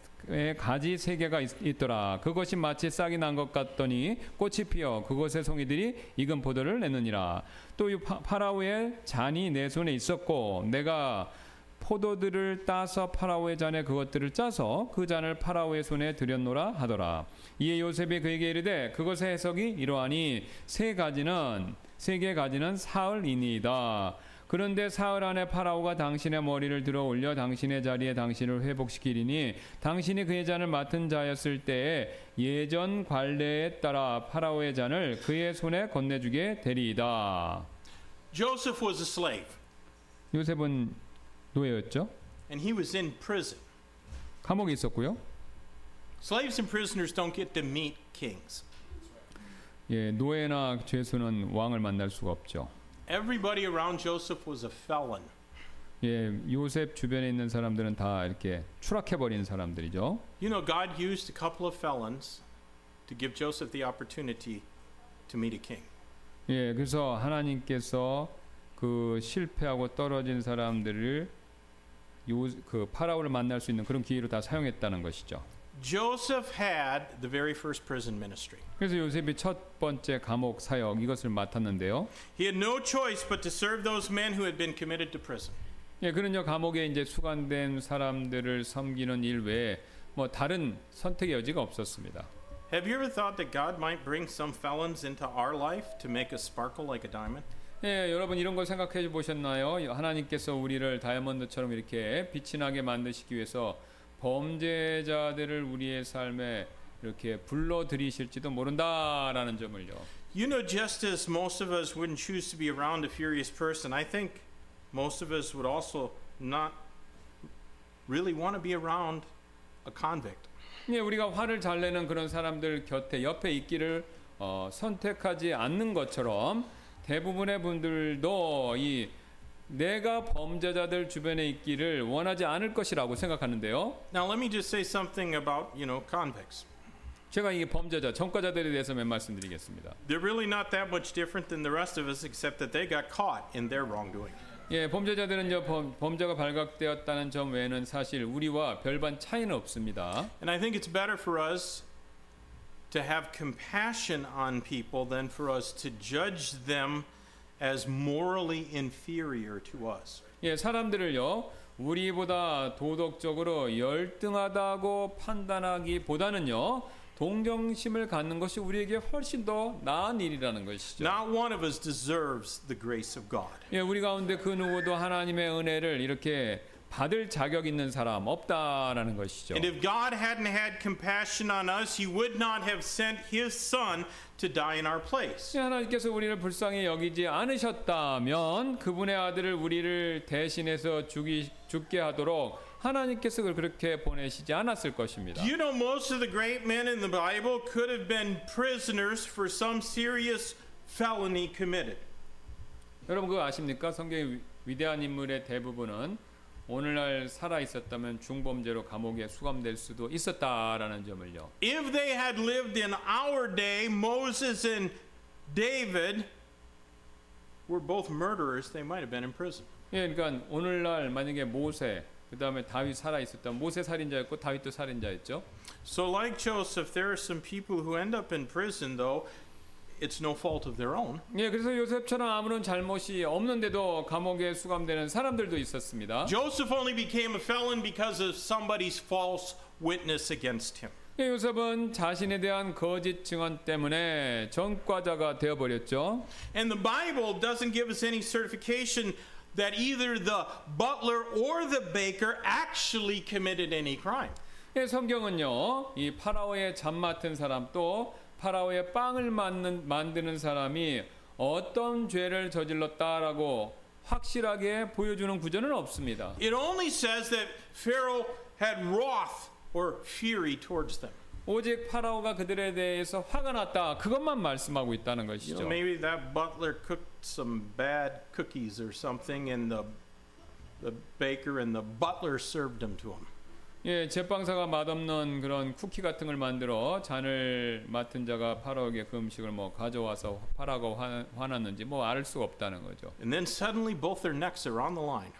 가지 세 개가 있, 더라 그것이 마치 싹이 난 것 같더니 꽃이 피어 그것의 송이들이 익은 포도를 내느니라. 또 이 파라오의 잔이 내 손에 있었고 내가 포도들을 따서 파라오의 잔에 그것들을 짜서 그 잔을 파라오의 손에 들였노라 하더라. 이에 요셉이 그에게 이르되 그것의 해석이 이러하니 세 가지는 세 개 가지는 사흘이니이다. 그런데 사흘 안에 파라오가 당신의 머리를 들어 올려 당신의 자리에 당신을 회복시키리니 당신이 그의 잔을 맡은 자였을 때에 예전 관례에 따라 파라오의 잔을 그의 손에 건네주게 되리이다. Joseph was a slave, 요셉은 노예였죠. and he was in prison. 감옥에 있었고요. Slaves and prisoners don't get to meet kings. 예, 노예나 죄수는 왕을 만날 수가 없죠. Everybody around Joseph was a felon. 예, 요셉 주변에 있는 사람들은 다 이렇게 추락해 버린 사람들이죠. You know, God used a couple of felons to give Joseph the opportunity to meet a king. 예, 그래서 하나님께서 그 실패하고 떨어진 사람들을 요 그 파라오를 만날 수 있는 그런 기회로 다 사용했다는 것이죠. Joseph had the very first prison ministry. 그래서 요셉이 첫 번째 감옥 사역 이것을 맡았는데요. He had no choice but to serve those men who had been committed to prison. 예, 그는요 감옥에 이제 수감된 사람들을 섬기는 일 외에 뭐 다른 선택의 여지가 없었습니다. Have you ever thought that God might bring some felons into our life to make us sparkle like a diamond? 예, 여러분 이런 걸 생각해 보셨나요? 하나님께서 우리를 다이아몬드처럼 이렇게 빛이 나게 만드시기 위해서 범죄자들을 우리의 삶에 이렇게 불러 들이실지도 모른다라는 점을요. You know, just as most of us wouldn't choose to be around a furious person, I think most of us would also not really want to be around a convict. 예, 우리가 화를 잘 내는 그런 사람들 곁에 옆에 있기를 어, 선택하지 않는 것처럼 대부분의 분들도 이 내가 범죄자들 주변에 있기를 원하지 않을 것이라고 생각하는데요. Now, let me just say something about, you know, convicts. 제가 이 범죄자, 전과자들에 대해서 몇 말씀드리겠습니다. They're really not that much different than the rest of us, except that they got caught in their wrongdoing. 예, 범죄자들은 저 범, 범죄가 발각되었다는 점 외에는 사실 우리와 별반 차이는 없습니다. And I think it's better for us to have compassion on people than for us to judge them as morally inferior to us. 예, 사람들을요. 우리보다 도덕적으로 열등하다고 판단하기보다는요. 동정심을 갖는 것이 우리에게 훨씬 더 나은 일이라는 것이죠. Not one of us deserves the grace of God. 예, 우리 가운데 그 누구도 하나님의 은혜를 이렇게 받을 자격 있는 사람 없다라는 것이죠. And if God hadn't had compassion on us, He would not have sent His Son to die in our place. 예, 하나님께서 우리를 불쌍히 여기지 않으셨다면 그분의 아들을 우리를 대신해서 죽이, 죽게 하도록 하나님께서 그렇게 보내시지 않았을 것입니다. You know most of the great men in the Bible could have been prisoners for some serious felony committed? 여러분 그거 아십니까? 성경의 위- 위대한 인물의 대부분은 오늘날 살아 있었다면 중범죄로 감옥에 수감될 수도 있었다라는 점을요. If they had lived in our day, Moses and David were both murderers, they might have been in prison. 예, 그러니까 오늘날 만약에 모세 그다음에 다윗 살아 있었다. 모세 살인자였고 다윗도 살인자였죠. So, like Joseph, there are some people who end up in prison, though it's no fault of their own. 예, 그래서 요셉처럼 아무런 잘못이 없는데도 감옥에 수감되는 사람들도 있었습니다. Joseph only became a felon because of somebody's false witness against him. 예, 요셉은 자신에 대한 거짓 증언 때문에 전과자가 되어 버렸죠. And the Bible doesn't give us any certification that either the butler or the baker actually committed any crime. 예, 성경은요, 이 파라오의 잠 맡은 사람 또 파라오의 빵을 만는, 만드는 사람이 어떤 죄를 저질렀다라고 확실하게 보여주는 구절은 없습니다. It only says that Pharaoh had wrath or fury towards them. 오직 파라오가 그들에 대해서 화가 났다. 그것만 말씀하고 있다는 You 것이죠. know, maybe that butler cooked some bad cookies or something, and the the baker and the butler served them to him. 예, 제빵사가 맛없는 그런 쿠키 같은 걸 만들어 잔을 맡은 자가 파라오에게 그 음식을 뭐 가져와서 파라오가 화, 화났는지 뭐 알 수가 없다는 거죠. And then suddenly both their necks are on the line.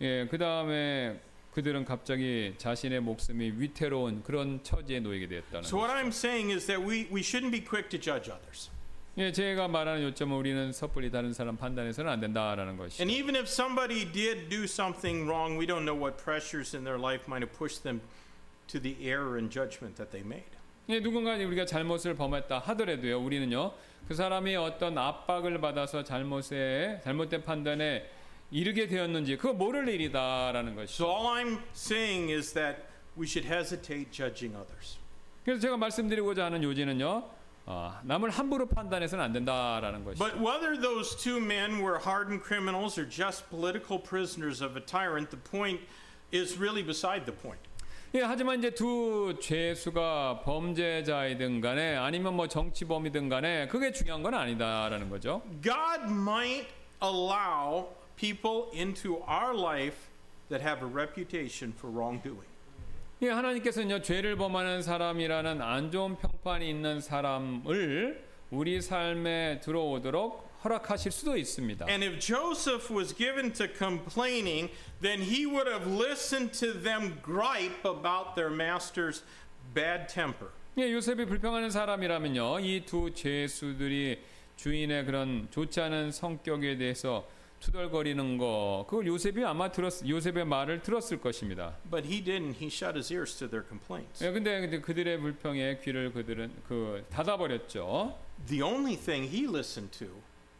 예, 그 다음에 그들은 갑자기 자신의 목숨이 위태로운 그런 처지에 놓이게 되었다는 So what I'm saying is that we, we shouldn't be quick to judge others. 예, 제가 말하는 요점은 우리는 섣불리 다른 사람 판단해서는 안 된다라는 것이죠. And even if somebody did do something wrong, we don't know what pressures in their life might have pushed them to the error and judgment that they made. 예, 누군가 우리가 잘못을 범했다 하더라도요, 우리는요, 그 사람이 어떤 압박을 받아서 잘못에, 잘못된 판단에 이르게 되었는지, 그거 모를 일이다라는 것이죠. So all I'm saying is that we should hesitate judging others. 그래서 제가 말씀드리고자 하는 요지는요, 아, 남을 함부로 판단해서는 안 된다라는 것이죠. But whether those two men were hardened criminals or just political prisoners of a tyrant, the point is really beside the point. 예, 하지만 이제 두 죄수가 범죄자이든 간에 아니면 뭐 정치범이든 간에 그게 중요한 건 아니다라는 거죠. God might allow people into our life that have a reputation for wrongdoing. 예, 하나님께서는요 죄를 범하는 사람이라는 안 좋은 평판이 있는 사람을 우리 삶에 들어오도록 허락하실 수도 있습니다. And if Joseph was given to complaining, then he would have listened to them gripe about their master's bad temper. 예, 요셉이 불평하는 사람이라면요 이 두 죄수들이 주인의 그런 좋지 않은 성격에 대해서 투덜거리는 거 그걸 요셉이 아마 들었 요셉의 말을 들었을 것입니다. But he didn't. He shut his ears to their complaints. 예, 근데, 근데 그들의 불평에 귀를 그들은 그 닫아 버렸죠. The only thing he listened to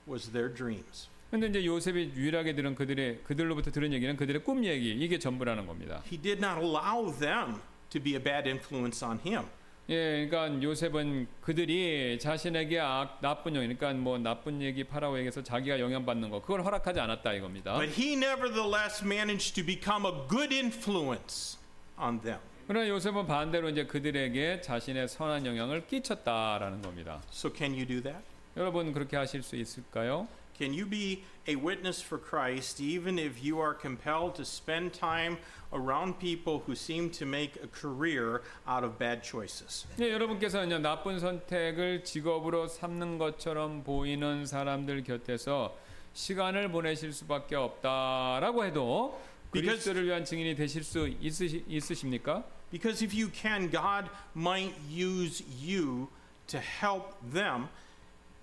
was their dreams. 근데 이제 요셉이 유일하게 들은 그들의 그들로부터 들은 얘기는 그들의 꿈 얘기 이게 전부라는 겁니다. He did not allow them to be a bad influence on him. 예, 그러니까 요셉은 그들이 자신에게 악, 나쁜 영, 그러니까 뭐 나쁜 얘기 파라오에게서 자기가 영향받는 거 그걸 허락하지 않았다 이겁니다. But he nevertheless managed to become a good influence on them. 그러나 요셉은 반대로 이제 그들에게 자신의 선한 영향을 끼쳤다라는 겁니다. So can you do that? 여러분 그렇게 하실 수 있을까요? Can you be a witness for Christ even if you are compelled to spend time around people who seem to make a career out of bad choices? 예, 여러분께서는요 나쁜 선택을 직업으로 삼는 것처럼 보이는 사람들 곁에서 시간을 보내실 수밖에 없다라고 해도 Because- 그리스도를 위한 증인이 되실 수 있으시, 있으십니까? Because if you can, God might use you to help them,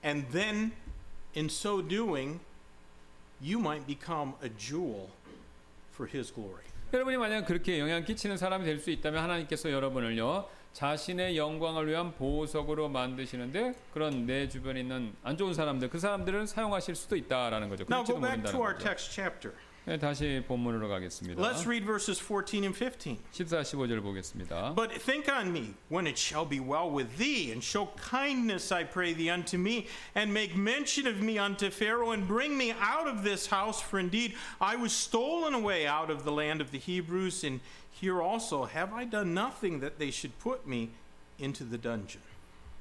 and then in so doing, you might become a jewel for His glory. 여러분이 만약 그렇게 영향 끼치는 사람이 될 수 있다면 하나님께서 여러분을요 자신의 영광을 위한 보석으로 만드시는데 그런 내 주변에 있는 안 좋은 사람들 그 사람들을 사용하실 수도 있다라는 거죠. Now go back to 모른다는 our 거죠. text chapter. 네, 다시 본문으로 가겠습니다. Let's read verses 14 and 15. 14, 15절 보겠습니다. But think on me when it shall be well with thee, and show kindness, I pray thee, unto me, and make mention of me unto Pharaoh, and bring me out of this house. For indeed I was stolen away out of the land of the Hebrews, and here also have I done nothing that they should put me into the dungeon.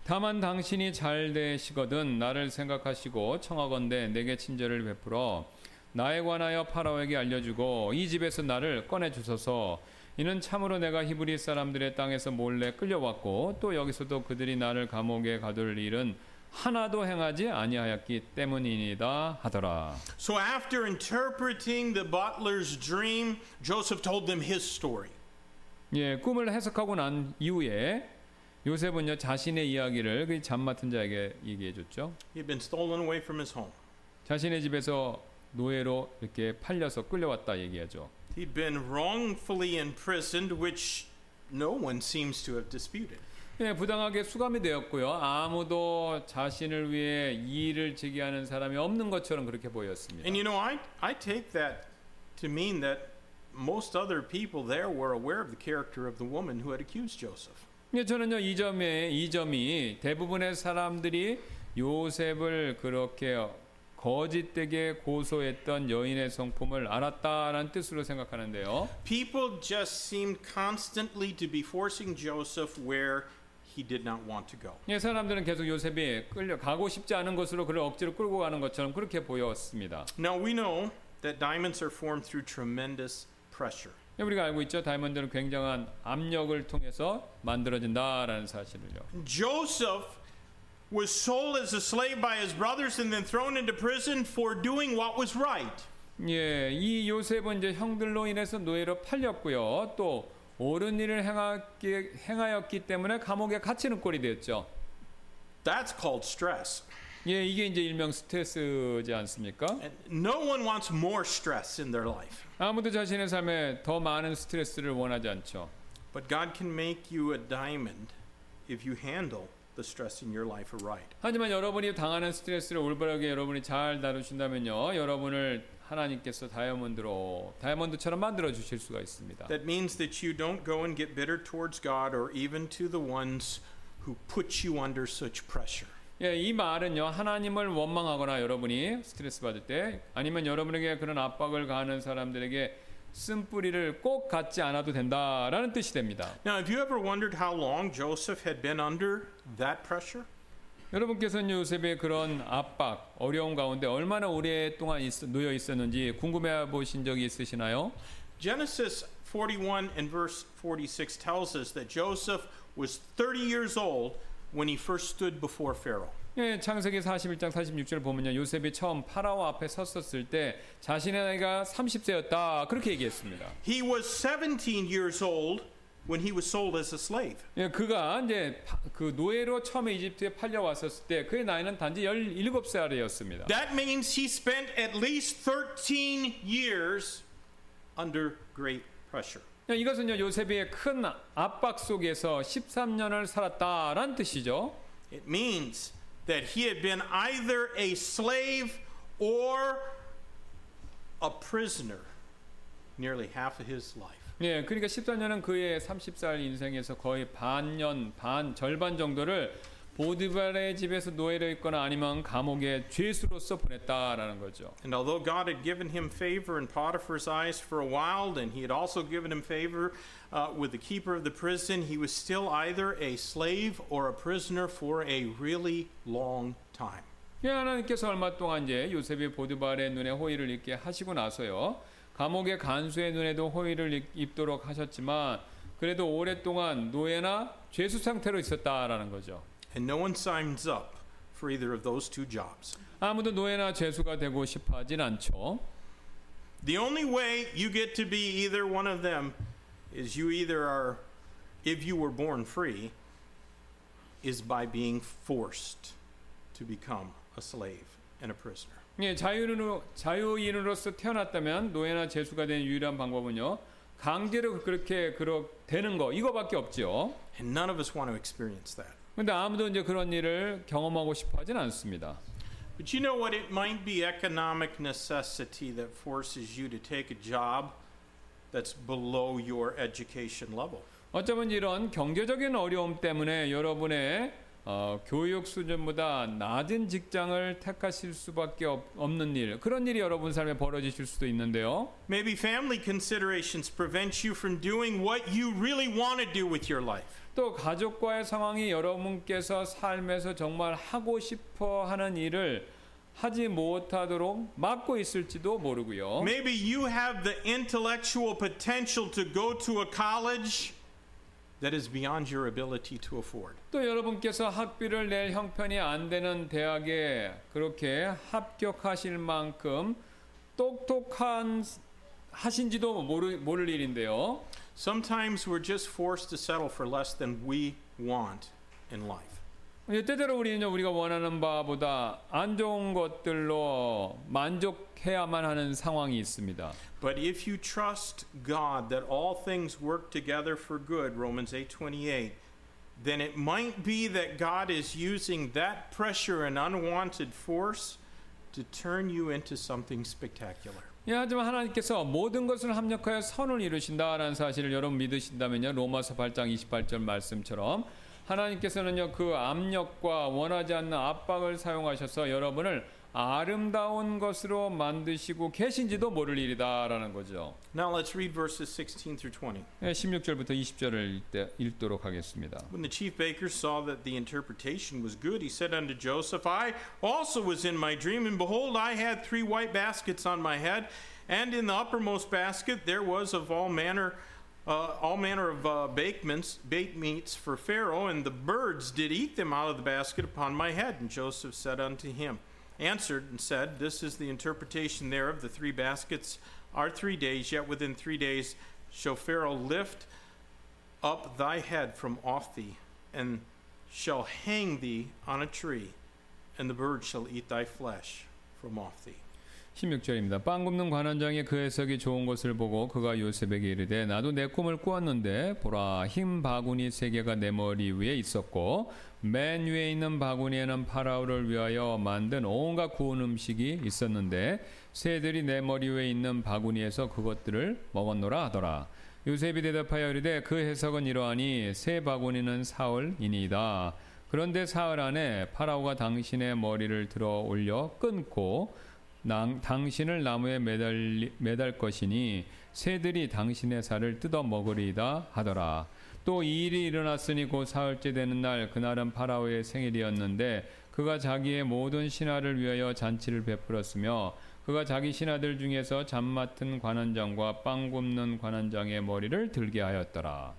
다만 당신이 잘 되시거든 나를 생각하시고 청하건대 내게 친절을 베풀어 나에 관하여 파라오에게 알려주고 이 집에서 나를 꺼내 주소서 이는 참으로 내가 히브리 사람들의 땅에서 몰래 끌려왔고 또 여기서도 그들이 나를 감옥에 가둘 일은 하나도 행하지 아니하였기 때문이니다 하더라. So after interpreting the butler's dream, Joseph told them his story. 예, 꿈을 해석하고 난 이후에 요셉은요 자신의 이야기를 그 잠 맡은 자에게 얘기해 줬죠. He had been stolen away from his home. 자신의 집에서 노예로 이렇게 팔려서 끌려왔다 얘기하죠. He'd been wrongfully imprisoned, which no one seems to have disputed. 예, 부당하게 수감이 되었고요. 아무도 자신을 위해 이의를 제기하는 사람이 없는 것처럼 그렇게 보였습니다. And you know, I, I take that to mean that most other people there were aware of the character of the woman who had accused Joseph. 예, 저는요 이 점에 이 점이 대부분의 사람들이 요셉을 그렇게 거짓되게 고소했던 여인의 성품을 알았다라는 뜻으로 생각하는데요. People just seemed constantly to be forcing Joseph where he did not want to go. 예, 사람들은 계속 요셉이 끌려 가고 싶지 않은 곳으로 그를 억지로 끌고 가는 것처럼 그렇게 보였습니다. Now we know that diamonds are formed through tremendous pressure. 예, 우리가 알고 있죠. 다이아몬드는 굉장한 압력을 통해서 만들어진다라는 사실을요. Joseph was sold as a slave by his brothers and then thrown into prison for doing what was right. 예, 이 요셉은 이제 형들로 인해서 노예로 팔렸고요. 또 옳은 일을 행하기, 행하였기 때문에 감옥에 갇히는 꼴이 되었죠. That's called stress. 예, 이게 이제 일명 스트레스지 않습니까? And no one wants more stress in their life. 아무도 자신의 삶에 더 많은 스트레스를 원하지 않죠. But God can make you a diamond if you handle the stress in your life right. 하지만 여러분이 당하는 스트레스를 올바르게 여러분이 잘 다루신다면요, 여러분을 하나님께서 다이아몬드로 다이아몬드처럼 만들어 주실 수가 있습니다. That means that you don't go and get bitter towards God or even to the ones who put you under such pressure. 예, 이 말은요 하나님을 원망하거나 여러분이 스트레스 받을 때 아니면 여러분에게 그런 압박을 가하는 사람들에게 쓴뿌리를 꼭 갖지 않아도 된다라는 뜻이 됩니다. Now, have you ever wondered how long Joseph had been under that pressure? 여러분께서는 요셉의 그런 압박, 어려움 가운데 얼마나 오랫동안 있, 놓여 있었는지 궁금해 보신 적이 있으시나요? Genesis 41 and verse 46 tells us that Joseph was 30 years old when he first stood before Pharaoh. 예, 창세기 41장 46절 보면요. 요셉이 처음 파라오 앞에 섰었을 때 자신의 나이가 30세였다. 그렇게 얘기했습니다. He was 17 years old when he was sold as a slave. 예, 그가 이제 파- 그 노예로 처음에 이집트에 팔려 왔었을 때 그의 나이는 단지 17살이었습니다. That means he spent at least 13 years under great pressure. 예, 이것은요. 요셉의 큰 압박 속에서 13년을 살았다라는 뜻이죠. It means that he had been either a slave or a prisoner nearly half of his life. 예, 그러니까 14년은 그의 30살 인생에서 거의 반년, 반, 절반 정도를 보디발의 집에서 노예로 있거나 아니면 감옥의 죄수로서 보냈다라는 거죠. And although God had given him favor in Potiphar's eyes for a while, and he had also given him favor uh, with the keeper of the prison, he was still either a slave or a prisoner for a really long time. 예, 하나님께서 얼마 동안 이제 요셉이 보디발의 눈에 호의를 입게 하시고 나서요. 감옥의 간수의 눈에도 호의를 입- 입도록 하셨지만 그래도 오랫동안 노예나 죄수 상태로 있었다라는 거죠. And no one signs up for either of those two jobs. 아무도 노예나 죄수가 되고 싶어 하진 않죠. The only way you get to be either one of them is you either are, if you were born free, is by being forced to become a slave and a prisoner. 예, 자유인으로 자유인으로서 태어났다면 노예나 죄수가 되는 유일한 방법은요. 강제로 그렇게 그렇 되는 거 이거밖에 없죠. And none of us want to experience that. 근데 아무도 이제 그런 일을 경험하고 싶어 하진 않습니다. But you know what? It might be economic necessity that forces you to take a job that's below your education level. 어쩌면 이런 경제적인 어려움 때문에 여러분의 어, 교육 수준보다 낮은 직장을 택하실 수밖에 없, 없는 일 그런 일이 여러분 삶에 벌어지실 수도 있는데요. Maybe family considerations prevent you from doing what you really want to do with your life. 또 가족과의 상황이 여러분께서 삶에서 정말 하고 싶어 하는 일을 하지 못하도록 막고 있을지도 모르고요. Maybe you have the intellectual potential to go to a college that is beyond your ability to afford. 또 여러분께서 학비를 낼 형편이 안 되는 대학에 그렇게 합격하실 만큼 똑똑한 하신지도 모르, 모를 일인데요. Sometimes we're just forced to settle for less than we want in life. 예, 때때로 우리는 우리가 원하는 바보다 안 좋은 것들로 만족해야만 하는 상황이 있습니다. But if you trust God that all things work together for good, Romans 8:28, then it might be that God is using that pressure and unwanted force to turn you into something spectacular. 예, 하지만 하나님께서 모든 것을 합력하여 선을 이루신다라는 사실을 여러분 믿으신다면요. 로마서 8장 28절 말씀처럼 하나님께서는요. 그 압력과 원하지 않는 압박을 사용하셔서 여러분을 아름다운 것으로 만드시고 계신지도 모를 일이다라는 거죠. Now let's read verses 16 through 20. 예, 16절부터 20절을 읽 읽도록 하겠습니다. When the chief baker saw that the interpretation was good, he said unto Joseph, I also was in my dream, and behold, I had three white baskets on my head, and in the uppermost basket there was of all manner. uh, all manner of uh, baked, baked meats for Pharaoh, and the birds did eat them out of the basket upon my head. And Joseph said unto him, answered and said, This is the interpretation thereof. The three baskets are three days, yet within three days shall Pharaoh lift up thy head from off thee, and shall hang thee on a tree, and the birds shall eat thy flesh from off thee. 16절입니다. 빵 굽는 관원장이 그 해석이 좋은 것을 보고 그가 요셉에게 이르되 나도 내 꿈을 꾸었는데 보라 흰 바구니 세 개가 내 머리 위에 있었고 맨 위에 있는 바구니에는 파라오를 위하여 만든 온갖 구운 음식이 있었는데 새들이 내 머리 위에 있는 바구니에서 그것들을 먹었노라 하더라. 요셉이 대답하여 이르되 그 해석은 이러하니 새 바구니는 사흘이니이다. 그런데 사흘 안에 파라오가 당신의 머리를 들어 올려 끊고 낭, 당신을 나무에 매달, 매달 것이니 새들이 당신의 살을 뜯어 먹으리이다 하더라. 또 이 일이 일어났으니 곧 사흘째 되는 날 그날은 파라오의 생일이었는데 그가 자기의 모든 신하를 위하여 잔치를 베풀었으며 그가 자기 신하들 중에서 잠 맡은 관원장과 빵 굽는 관원장의 머리를 들게 하였더라.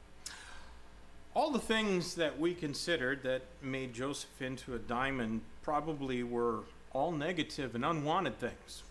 All the things that we considered that made Joseph into a diamond probably were all negative and unwanted things.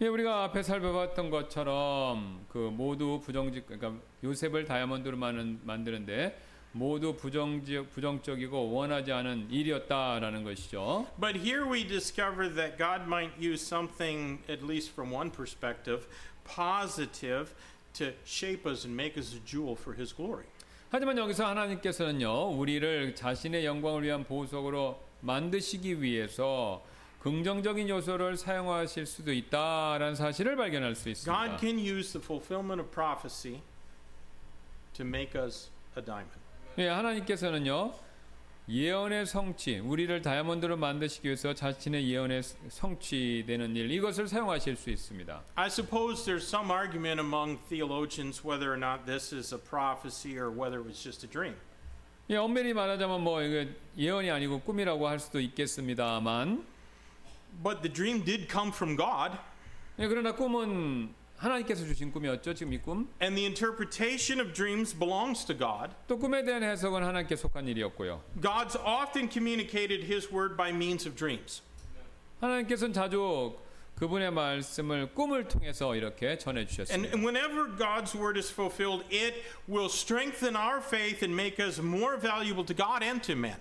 예, 우리가 앞에 살펴봤던 것처럼 그 모두 부정직 그러니까 요셉을 다이아몬드로 만드는데 모두 부정적 부정적이고 원하지 않은 일이었다라는 것이죠. But here we discover that God might use something, at least from one perspective, positive to shape us and make us a jewel for His glory. 하지만 여기서 하나님께서는요, 우리를 자신의 영광을 위한 보석으로 만드시기 위해서 긍정적인 요소를 사용하실 수도 있다라는 사실을 발견할 수 있습니다. God can use the fulfillment of prophecy to make us a diamond. 예, 하나님께서는요. 예언의 성취, 우리를 다이아몬드로 만드시기 위해서 자신의 예언의 성취되는 일 이것을 사용하실 수 있습니다. I suppose there's some argument among theologians whether or not this is a prophecy or whether it was just a dream. 예, 엄밀히 말하자면 뭐 이거 예언이 아니고 꿈이라고 할 수도 있겠습니다만 But the dream did come from God, 예, 그러나 꿈은 하나님께서 주신 꿈이었죠. 지금 이 꿈. and the interpretation of dreams belongs to God. 또 꿈에 대한 해석은 하나님께 속한 일이었고요. God's often communicated His word by means of dreams. 하나님께서는 자주 그분의 말씀을 꿈을 통해서 이렇게 전해 And, 주셨습니다. and whenever God's word is fulfilled, it will strengthen our faith and make us more valuable to God and to men.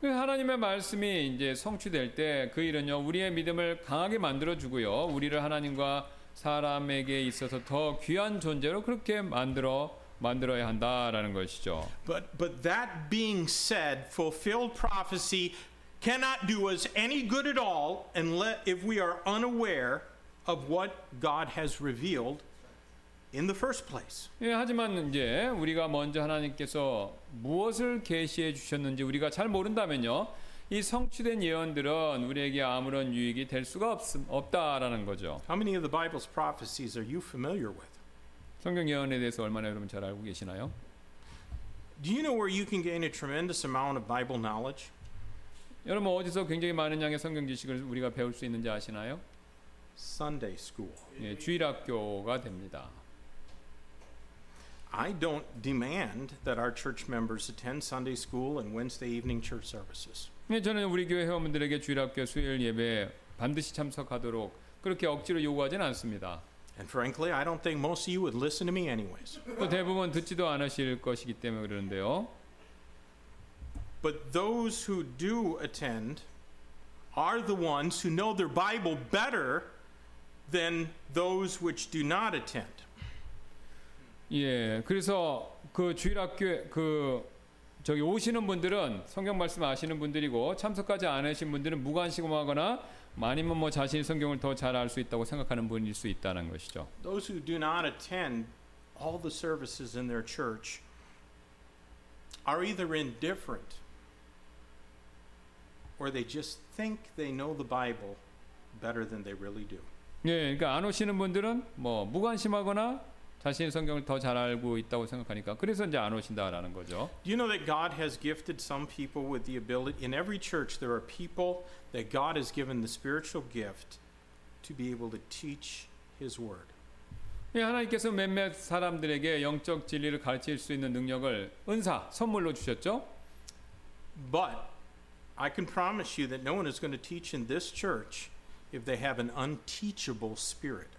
그 하나님의 말씀이 이제 성취될 때 그 일은요 우리의 믿음을 강하게 만들어 주고요 우리를 하나님과 사람에게 있어서 더 귀한 존재로 그렇게 만들어 만들어야 한다라는 것이죠. But, but that being said, fulfilled prophecy cannot do us any good at all unless if we are unaware of what God has revealed in the first place. 예, 하지만 이제 우리가 먼저 하나님께서 무엇을 계시해 주셨는지 우리가 잘 모른다면요. 이 성취된 예언들은 우리에게 아무런 유익이 될 수가 없, 없다라는 거죠. How many of the Bible's prophecies are you familiar with? 성경 예언에 대해서 얼마나 여러분 잘 알고 계시나요? Do you know where you can gain a tremendous amount of Bible knowledge? 여러분 어디서 굉장히 많은 양의 성경 지식을 우리가 배울 수 있는지 아시나요? Sunday school. 예, 주일 학교가 됩니다. I don't demand that our church members attend Sunday school and Wednesday evening church services. 네, 저는 우리 교회 회원분들에게 주일학교 수요일 예배 반드시 참석하도록 그렇게 억지로 요구하지는 않습니다. And frankly, I don't think most of you would listen to me anyways. 또 대부분 듣지도 않으실 것이기 때문에 그러는데요. But those who do attend are the ones who know their Bible better than those which do not attend. 예, 그래서 그 주일학교 그 저기 오시는 분들은 성경 말씀 아시는 분들이고 참석하지 않으신 분들은 무관심하거나 아니면 뭐 자신이 성경을 더 잘 알 수 있다고 생각하는 분일 수 있다는 것이죠. Those who do not attend all the services in their church are either indifferent or they just think they know the Bible better than they really do. 예, 그러니까 안 오시는 분들은 뭐 무관심하거나 자신의 성경을 더 잘 알고 있다고 생각하니까 그래서 이제 안 오신다라는 거죠. Do you know that God has gifted some people with the ability? In every church, there are people that God has given the spiritual gift to be able to teach His Word. 예, 하나님께서 몇몇 사람들에게 영적 진리를 가르칠 수 있는 능력을 은사, 선물로 주셨죠. But I can promise you that no one is going to teach in this church if they have an unteachable spirit.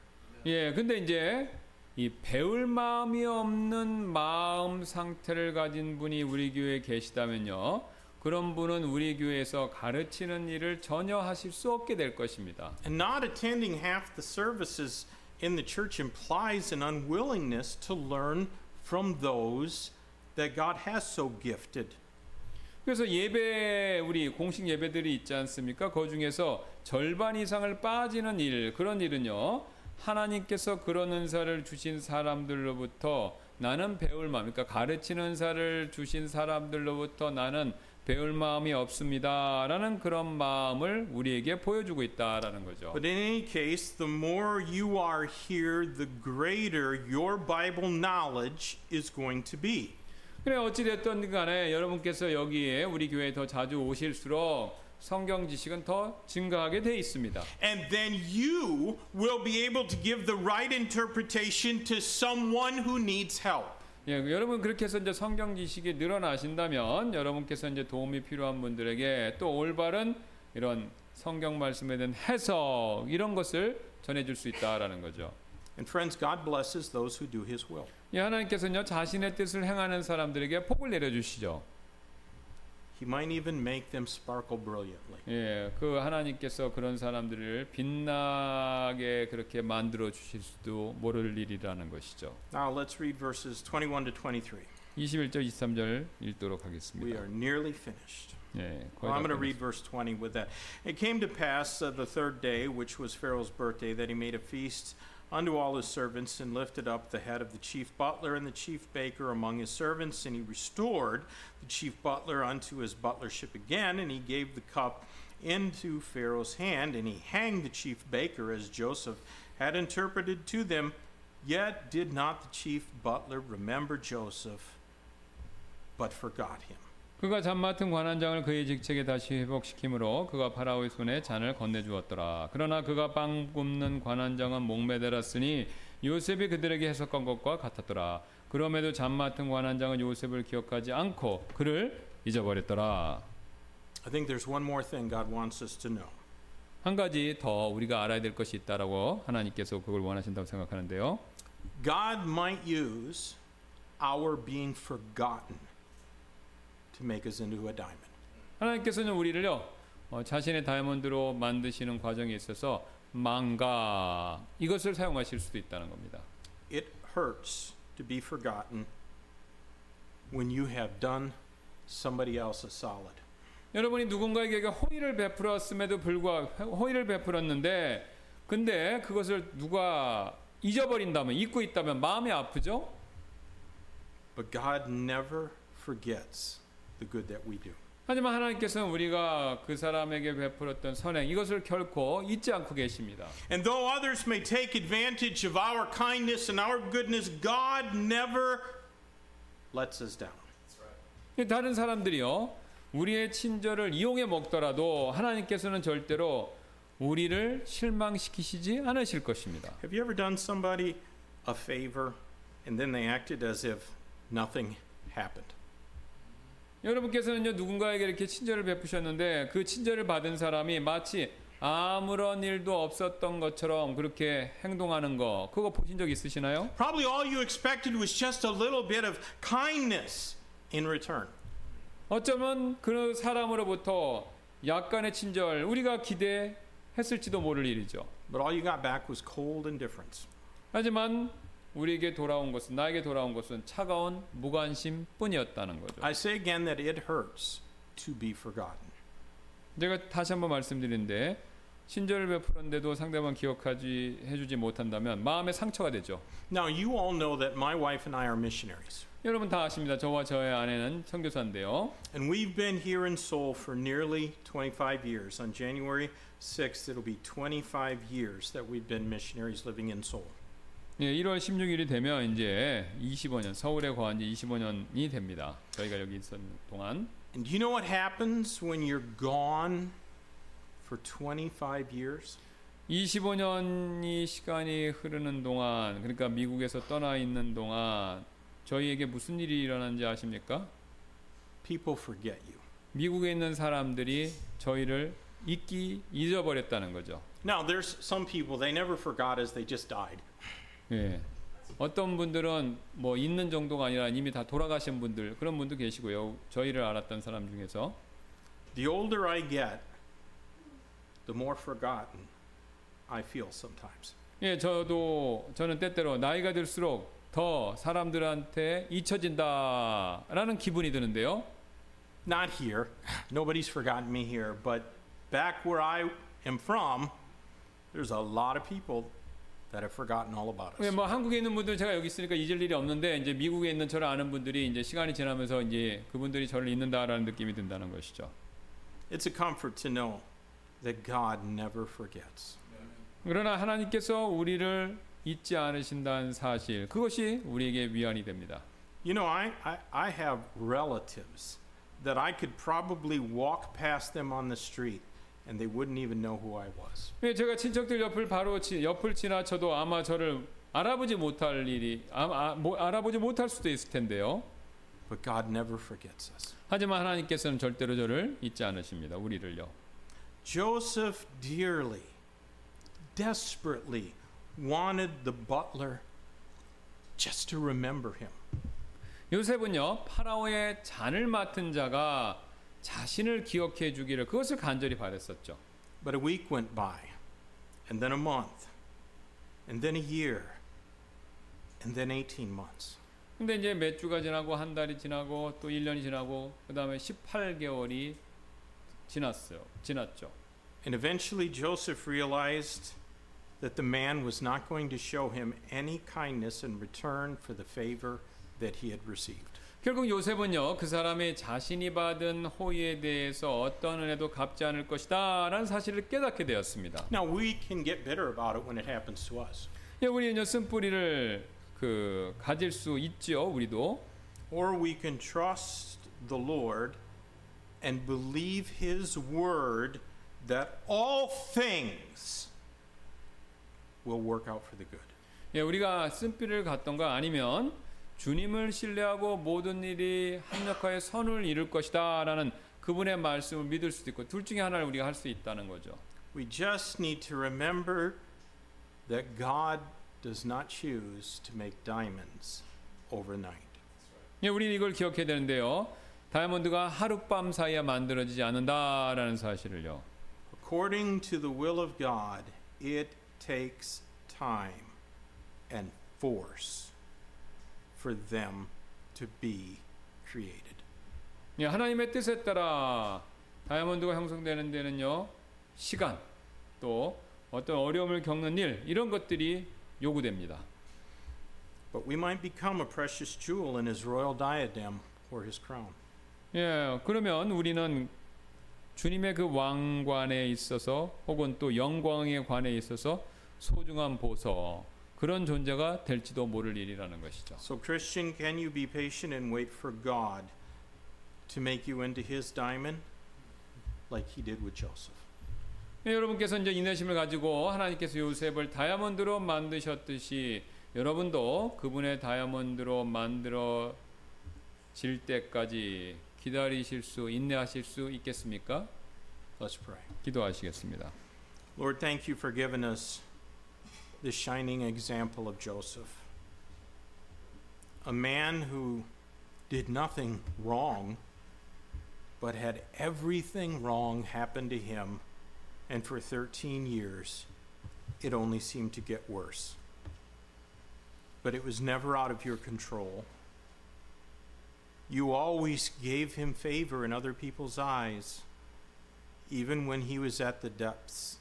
예, 근데 이제 이 배울 마음이 없는 마음 상태를 가진 분이 우리 교회에 계시다면요. 그런 분은 우리 교회에서 가르치는 일을 전혀 하실 수 없게 될 것입니다. And not attending half the services in the church implies an unwillingness to learn from those that God has so gifted. 그래서 예배 우리 공식 예배들이 있지 않습니까? 그 중에서 절반 이상을 빠지는 일 그런 일은요. 하나님께서 그런 은사를 주신 사람들로부터 나는 배울 마음, 그러니까 가르치는 은사를 주신 사람들로부터 나는 배울 마음이 없습니다라는 그런 마음을 우리에게 보여주고 있다라는 거죠. But in any case, the more you are here, the greater your Bible knowledge is going to be. 그래 어찌 됐든 간에 여러분께서 여기에 우리 교회에 더 자주 오실수록 성경 지식은 더 증가하게 돼 있습니다. And then you will be able to give the right interpretation to someone who needs help. 예, 여러분 그렇게 해서 이제 성경 지식이 늘어나신다면 여러분께서 이제 도움이 필요한 분들에게 또 올바른 이런 성경 말씀에 대한 해석 이런 것을 전해 줄 수 있다라는 거죠. And friends, God blesses those who do His will. 예, 하나님께서는요 자신의 뜻을 행하는 사람들에게 복을 내려 주시죠. He might even make them sparkle brilliantly. 예, 그 하나님께서 그런 사람들을 빛나게 그렇게 만들어 주실 수도 모를 일이라는 것이죠. Now let's read verses 21 to 23. 21절 23절 읽도록 We 하겠습니다. are nearly finished. 예, Well, 거의 I'm 다 going to read 끝났습니다. verse 20 with that. It came to pass uh, the third day, which was Pharaoh's birthday, that he made a feast unto all his servants and lifted up the head of the chief butler and the chief baker among his servants. And he restored the chief butler unto his butlership again, and he gave the cup into Pharaoh's hand, and he hanged the chief baker as Joseph had interpreted to them. Yet did not the chief butler remember Joseph, but forgot him. 그가 잔 맡은 관원장을 그의 직책에 다시 회복시키므로 그가 파라오의 손에 잔을 건네주었더라. 그러나 그가 빵 굽는 관원장은 목매달았으니 요셉이 그들에게 해석한 것과 같았더라. 그럼에도 잔 맡은 관원장은 요셉을 기억하지 않고 그를 잊어버렸더라. I think there's one more thing God wants us to know. 한 가지 더 우리가 알아야 될 것이 있다라고 하나님께서 그걸 원하신다고 생각하는데요. God might use our being forgotten to make us into a diamond. 하나님께서는 우리를요 어, 자신의 다이아몬드로 만드시는 과정에 있어서 망가 이것을 사용하실 수도 있다는 겁니다. It hurts to be forgotten when you have done somebody else a solid. 여러분이 누군가에게 호의를 베풀었음에도 불구하고 호의를 베풀었는데 근데 그것을 누가 잊어버린다면 잊고 있다면 마음이 아프죠? But God never forgets the good that we do. 하지만 하나님께서는 우리가 그 사람에게 베풀었던 선행 이것을 결코 잊지 않고 계십니다. And though others may take advantage of our kindness and our goodness, God never lets us down. 다른 사람들이요 우리의 친절을 이용해 먹더라도 하나님께서는 절대로 우리를 실망시키시지 않으실 것입니다. Have you ever done somebody a favor and then they acted as if nothing happened? 여러분께서는요 누군가에게 이렇게 친절을 베푸셨는데 그 친절을 받은 사람이 마치 아무런 일도 없었던 것처럼 그렇게 행동하는 거 그거 보신 적 있으시나요? Probably all you expected was just a little bit of kindness in return. 어쩌면 그 사람으로부터 약간의 친절 우리가 기대했을지도 모를 일이죠. But all you got back was cold indifference. 하지만 우리에게 돌아온 것은 나에게 돌아온 것은 차가운 무관심뿐이었다는 거죠. I say again that it hurts to be forgotten. 제가 다시 한번 말씀드리는데 친절을 베풀었는데도 상대방 기억하지 해주지 못한다면 마음에 상처가 되죠. Now, you all know that my wife and I are missionaries. 여러분 다 아십니다. 저와 저의 아내는 선교사인데요. And we've been here in Seoul for nearly 25 years. On January 6th, it'll be 25 years that we've been missionaries living in Seoul. 예, 1월 16일이 되면 이제 25년 서울에 거한 지 25년이 됩니다. 저희가 여기 있었는 동안 And do you know what happens when you're gone for 25 years? 25년이 시간이 흐르는 동안 그러니까 미국에서 떠나 있는 동안 저희에게 무슨 일이 일어난지 아십니까? People forget you. 미국에 있는 사람들이 저희를 잊기 잊어버렸다는 거죠. Now, there's some people, they never forgot as they just died. 예. 어떤 분들은 뭐 있는 정도가 아니라 이미 다 돌아가신 분들 그런 분도 계시고요. 저희를 알았던 사람 중에서 The older I get, the more forgotten I feel sometimes. 예, 저도 저는 때때로 나이가 들수록 더 사람들한테 잊혀진다라는 기분이 드는데요. Not here. Nobody's forgotten me here. But back where I am from, there's a lot of people that have forgotten all about 예, us. 뭐 한국에 있는 분들 제가 여기 있으니까 잊을 일이 없는데 이제 미국에 있는 저를 아는 분들이 이제 시간이 지나면서 이제 그분들이 저를 잊는다라는 느낌이 든다는 것이죠. It's a comfort to know that God never forgets. 그러나 하나님께서 우리를 잊지 않으신다는 사실 그것이 우리에게 위안이 됩니다. You know, I, I, I have relatives that I could probably walk past them on the street and they wouldn't even know who I was. 예, 제가 친척들 옆을 바로 지, 옆을 지나쳐도 아마 저를 알아보지 못할 일이 아, 아, 뭐, 알아보지 못할 수도 있을 텐데요. But God never forgets us. 하지만 하나님께서는 절대로 저를 잊지 않으십니다. 우리를요. Joseph dearly, desperately wanted the butler just to remember him. 요셉은요 파라오의 잔을 맡은 자가 자신을 기억해 주기를 그것을 간절히 바랬었죠. But a week went by, and then a month, and then a year, and then 18 months. 근데 이제 몇 주가 지나고 한 달이 지나고 또 1년이 지나고 그다음에 18개월이 지났어요. 지났죠. And eventually Joseph realized that the man was not going to show him any kindness in return for the favor that he had received. 결국 요셉은요 그 사람이 자신이 받은 호의에 대해서 어떤 은혜도 갚지 않을 것이다라는 사실을 깨닫게 되었습니다. Now we can get bitter about it when it happens to us. 예, 우리는요 쓴뿌리를 그 가질 수 있죠 우리도 Or we can trust the Lord and believe his word that all things will work out for the good. 예, 우리가 쓴뿌리를 갖던가 아니면 주님을 신뢰하고 모든 일이 합력하여 선을 이룰 것이다 라는 그분의 말씀을 믿을 수도 있고 둘 중에 하나를 우리가 할 수 있다는 거죠. We just need to remember that God does not choose to make diamonds overnight. 예, 우리는 이걸 기억해야 되는데요. 다이아몬드가 하룻밤 사이에 만들어지지 않는다라는 사실을요. According to the will of God, it takes time and force for them to be created. 예, 하나님의 뜻에 따라 다이아몬드가 형성되는 데는요. 시간 또 어떤 어려움을 겪는 일 이런 것들이 요구됩니다. But we might become a precious jewel in his royal diadem or his crown. 예, 그러면 우리는 주님의 그 왕관에 있어서 혹은 또 영광의 관에 있어서 소중한 보석 그런 존재가 될지도 모를 일이라는 것이죠. So, Christian, can you be patient and wait for God to make you into his diamond like he did with Joseph? 예, 여러분께서 이제 인내심을 가지고 하나님께서 요셉을 다이아몬드로 만드셨듯이 여러분도 그분의 다이아몬드로 만들어 질 때까지 기다리실 수 인내하실 수 있겠습니까? Let's pray. 기도하시겠습니다. Lord, thank you for giving us the shining example of Joseph. A man who did nothing wrong, but had everything wrong happen to him, and for 13 years, it only seemed to get worse. but it was never out of your control. You always gave him favor in other people's eyes, even when he was at the depths.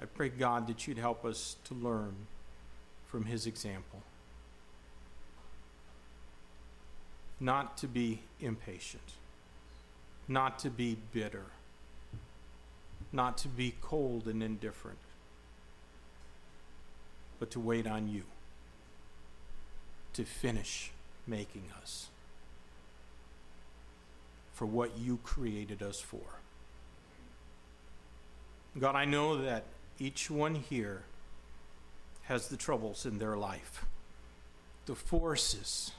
I pray, God, that you'd help us to learn from his example. Not to be impatient, not to be bitter, not to be cold and indifferent, but to wait on you to finish making us for what you created us for. God, I know that each one here has the troubles in their life, the forces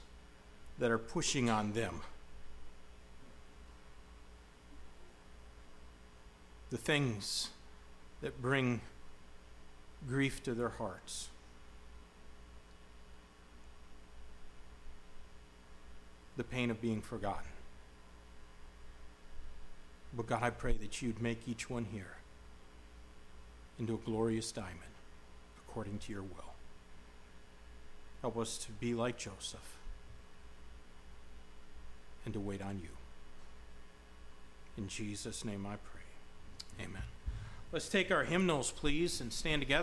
that are pushing on them, the things that bring grief to their hearts. The pain of being forgotten. But God, I pray that you'd make each one here into a glorious diamond according to your will. Help us to be like Joseph and to wait on you. In Jesus' name I pray. Amen. Let's take our hymnals, please, and stand together.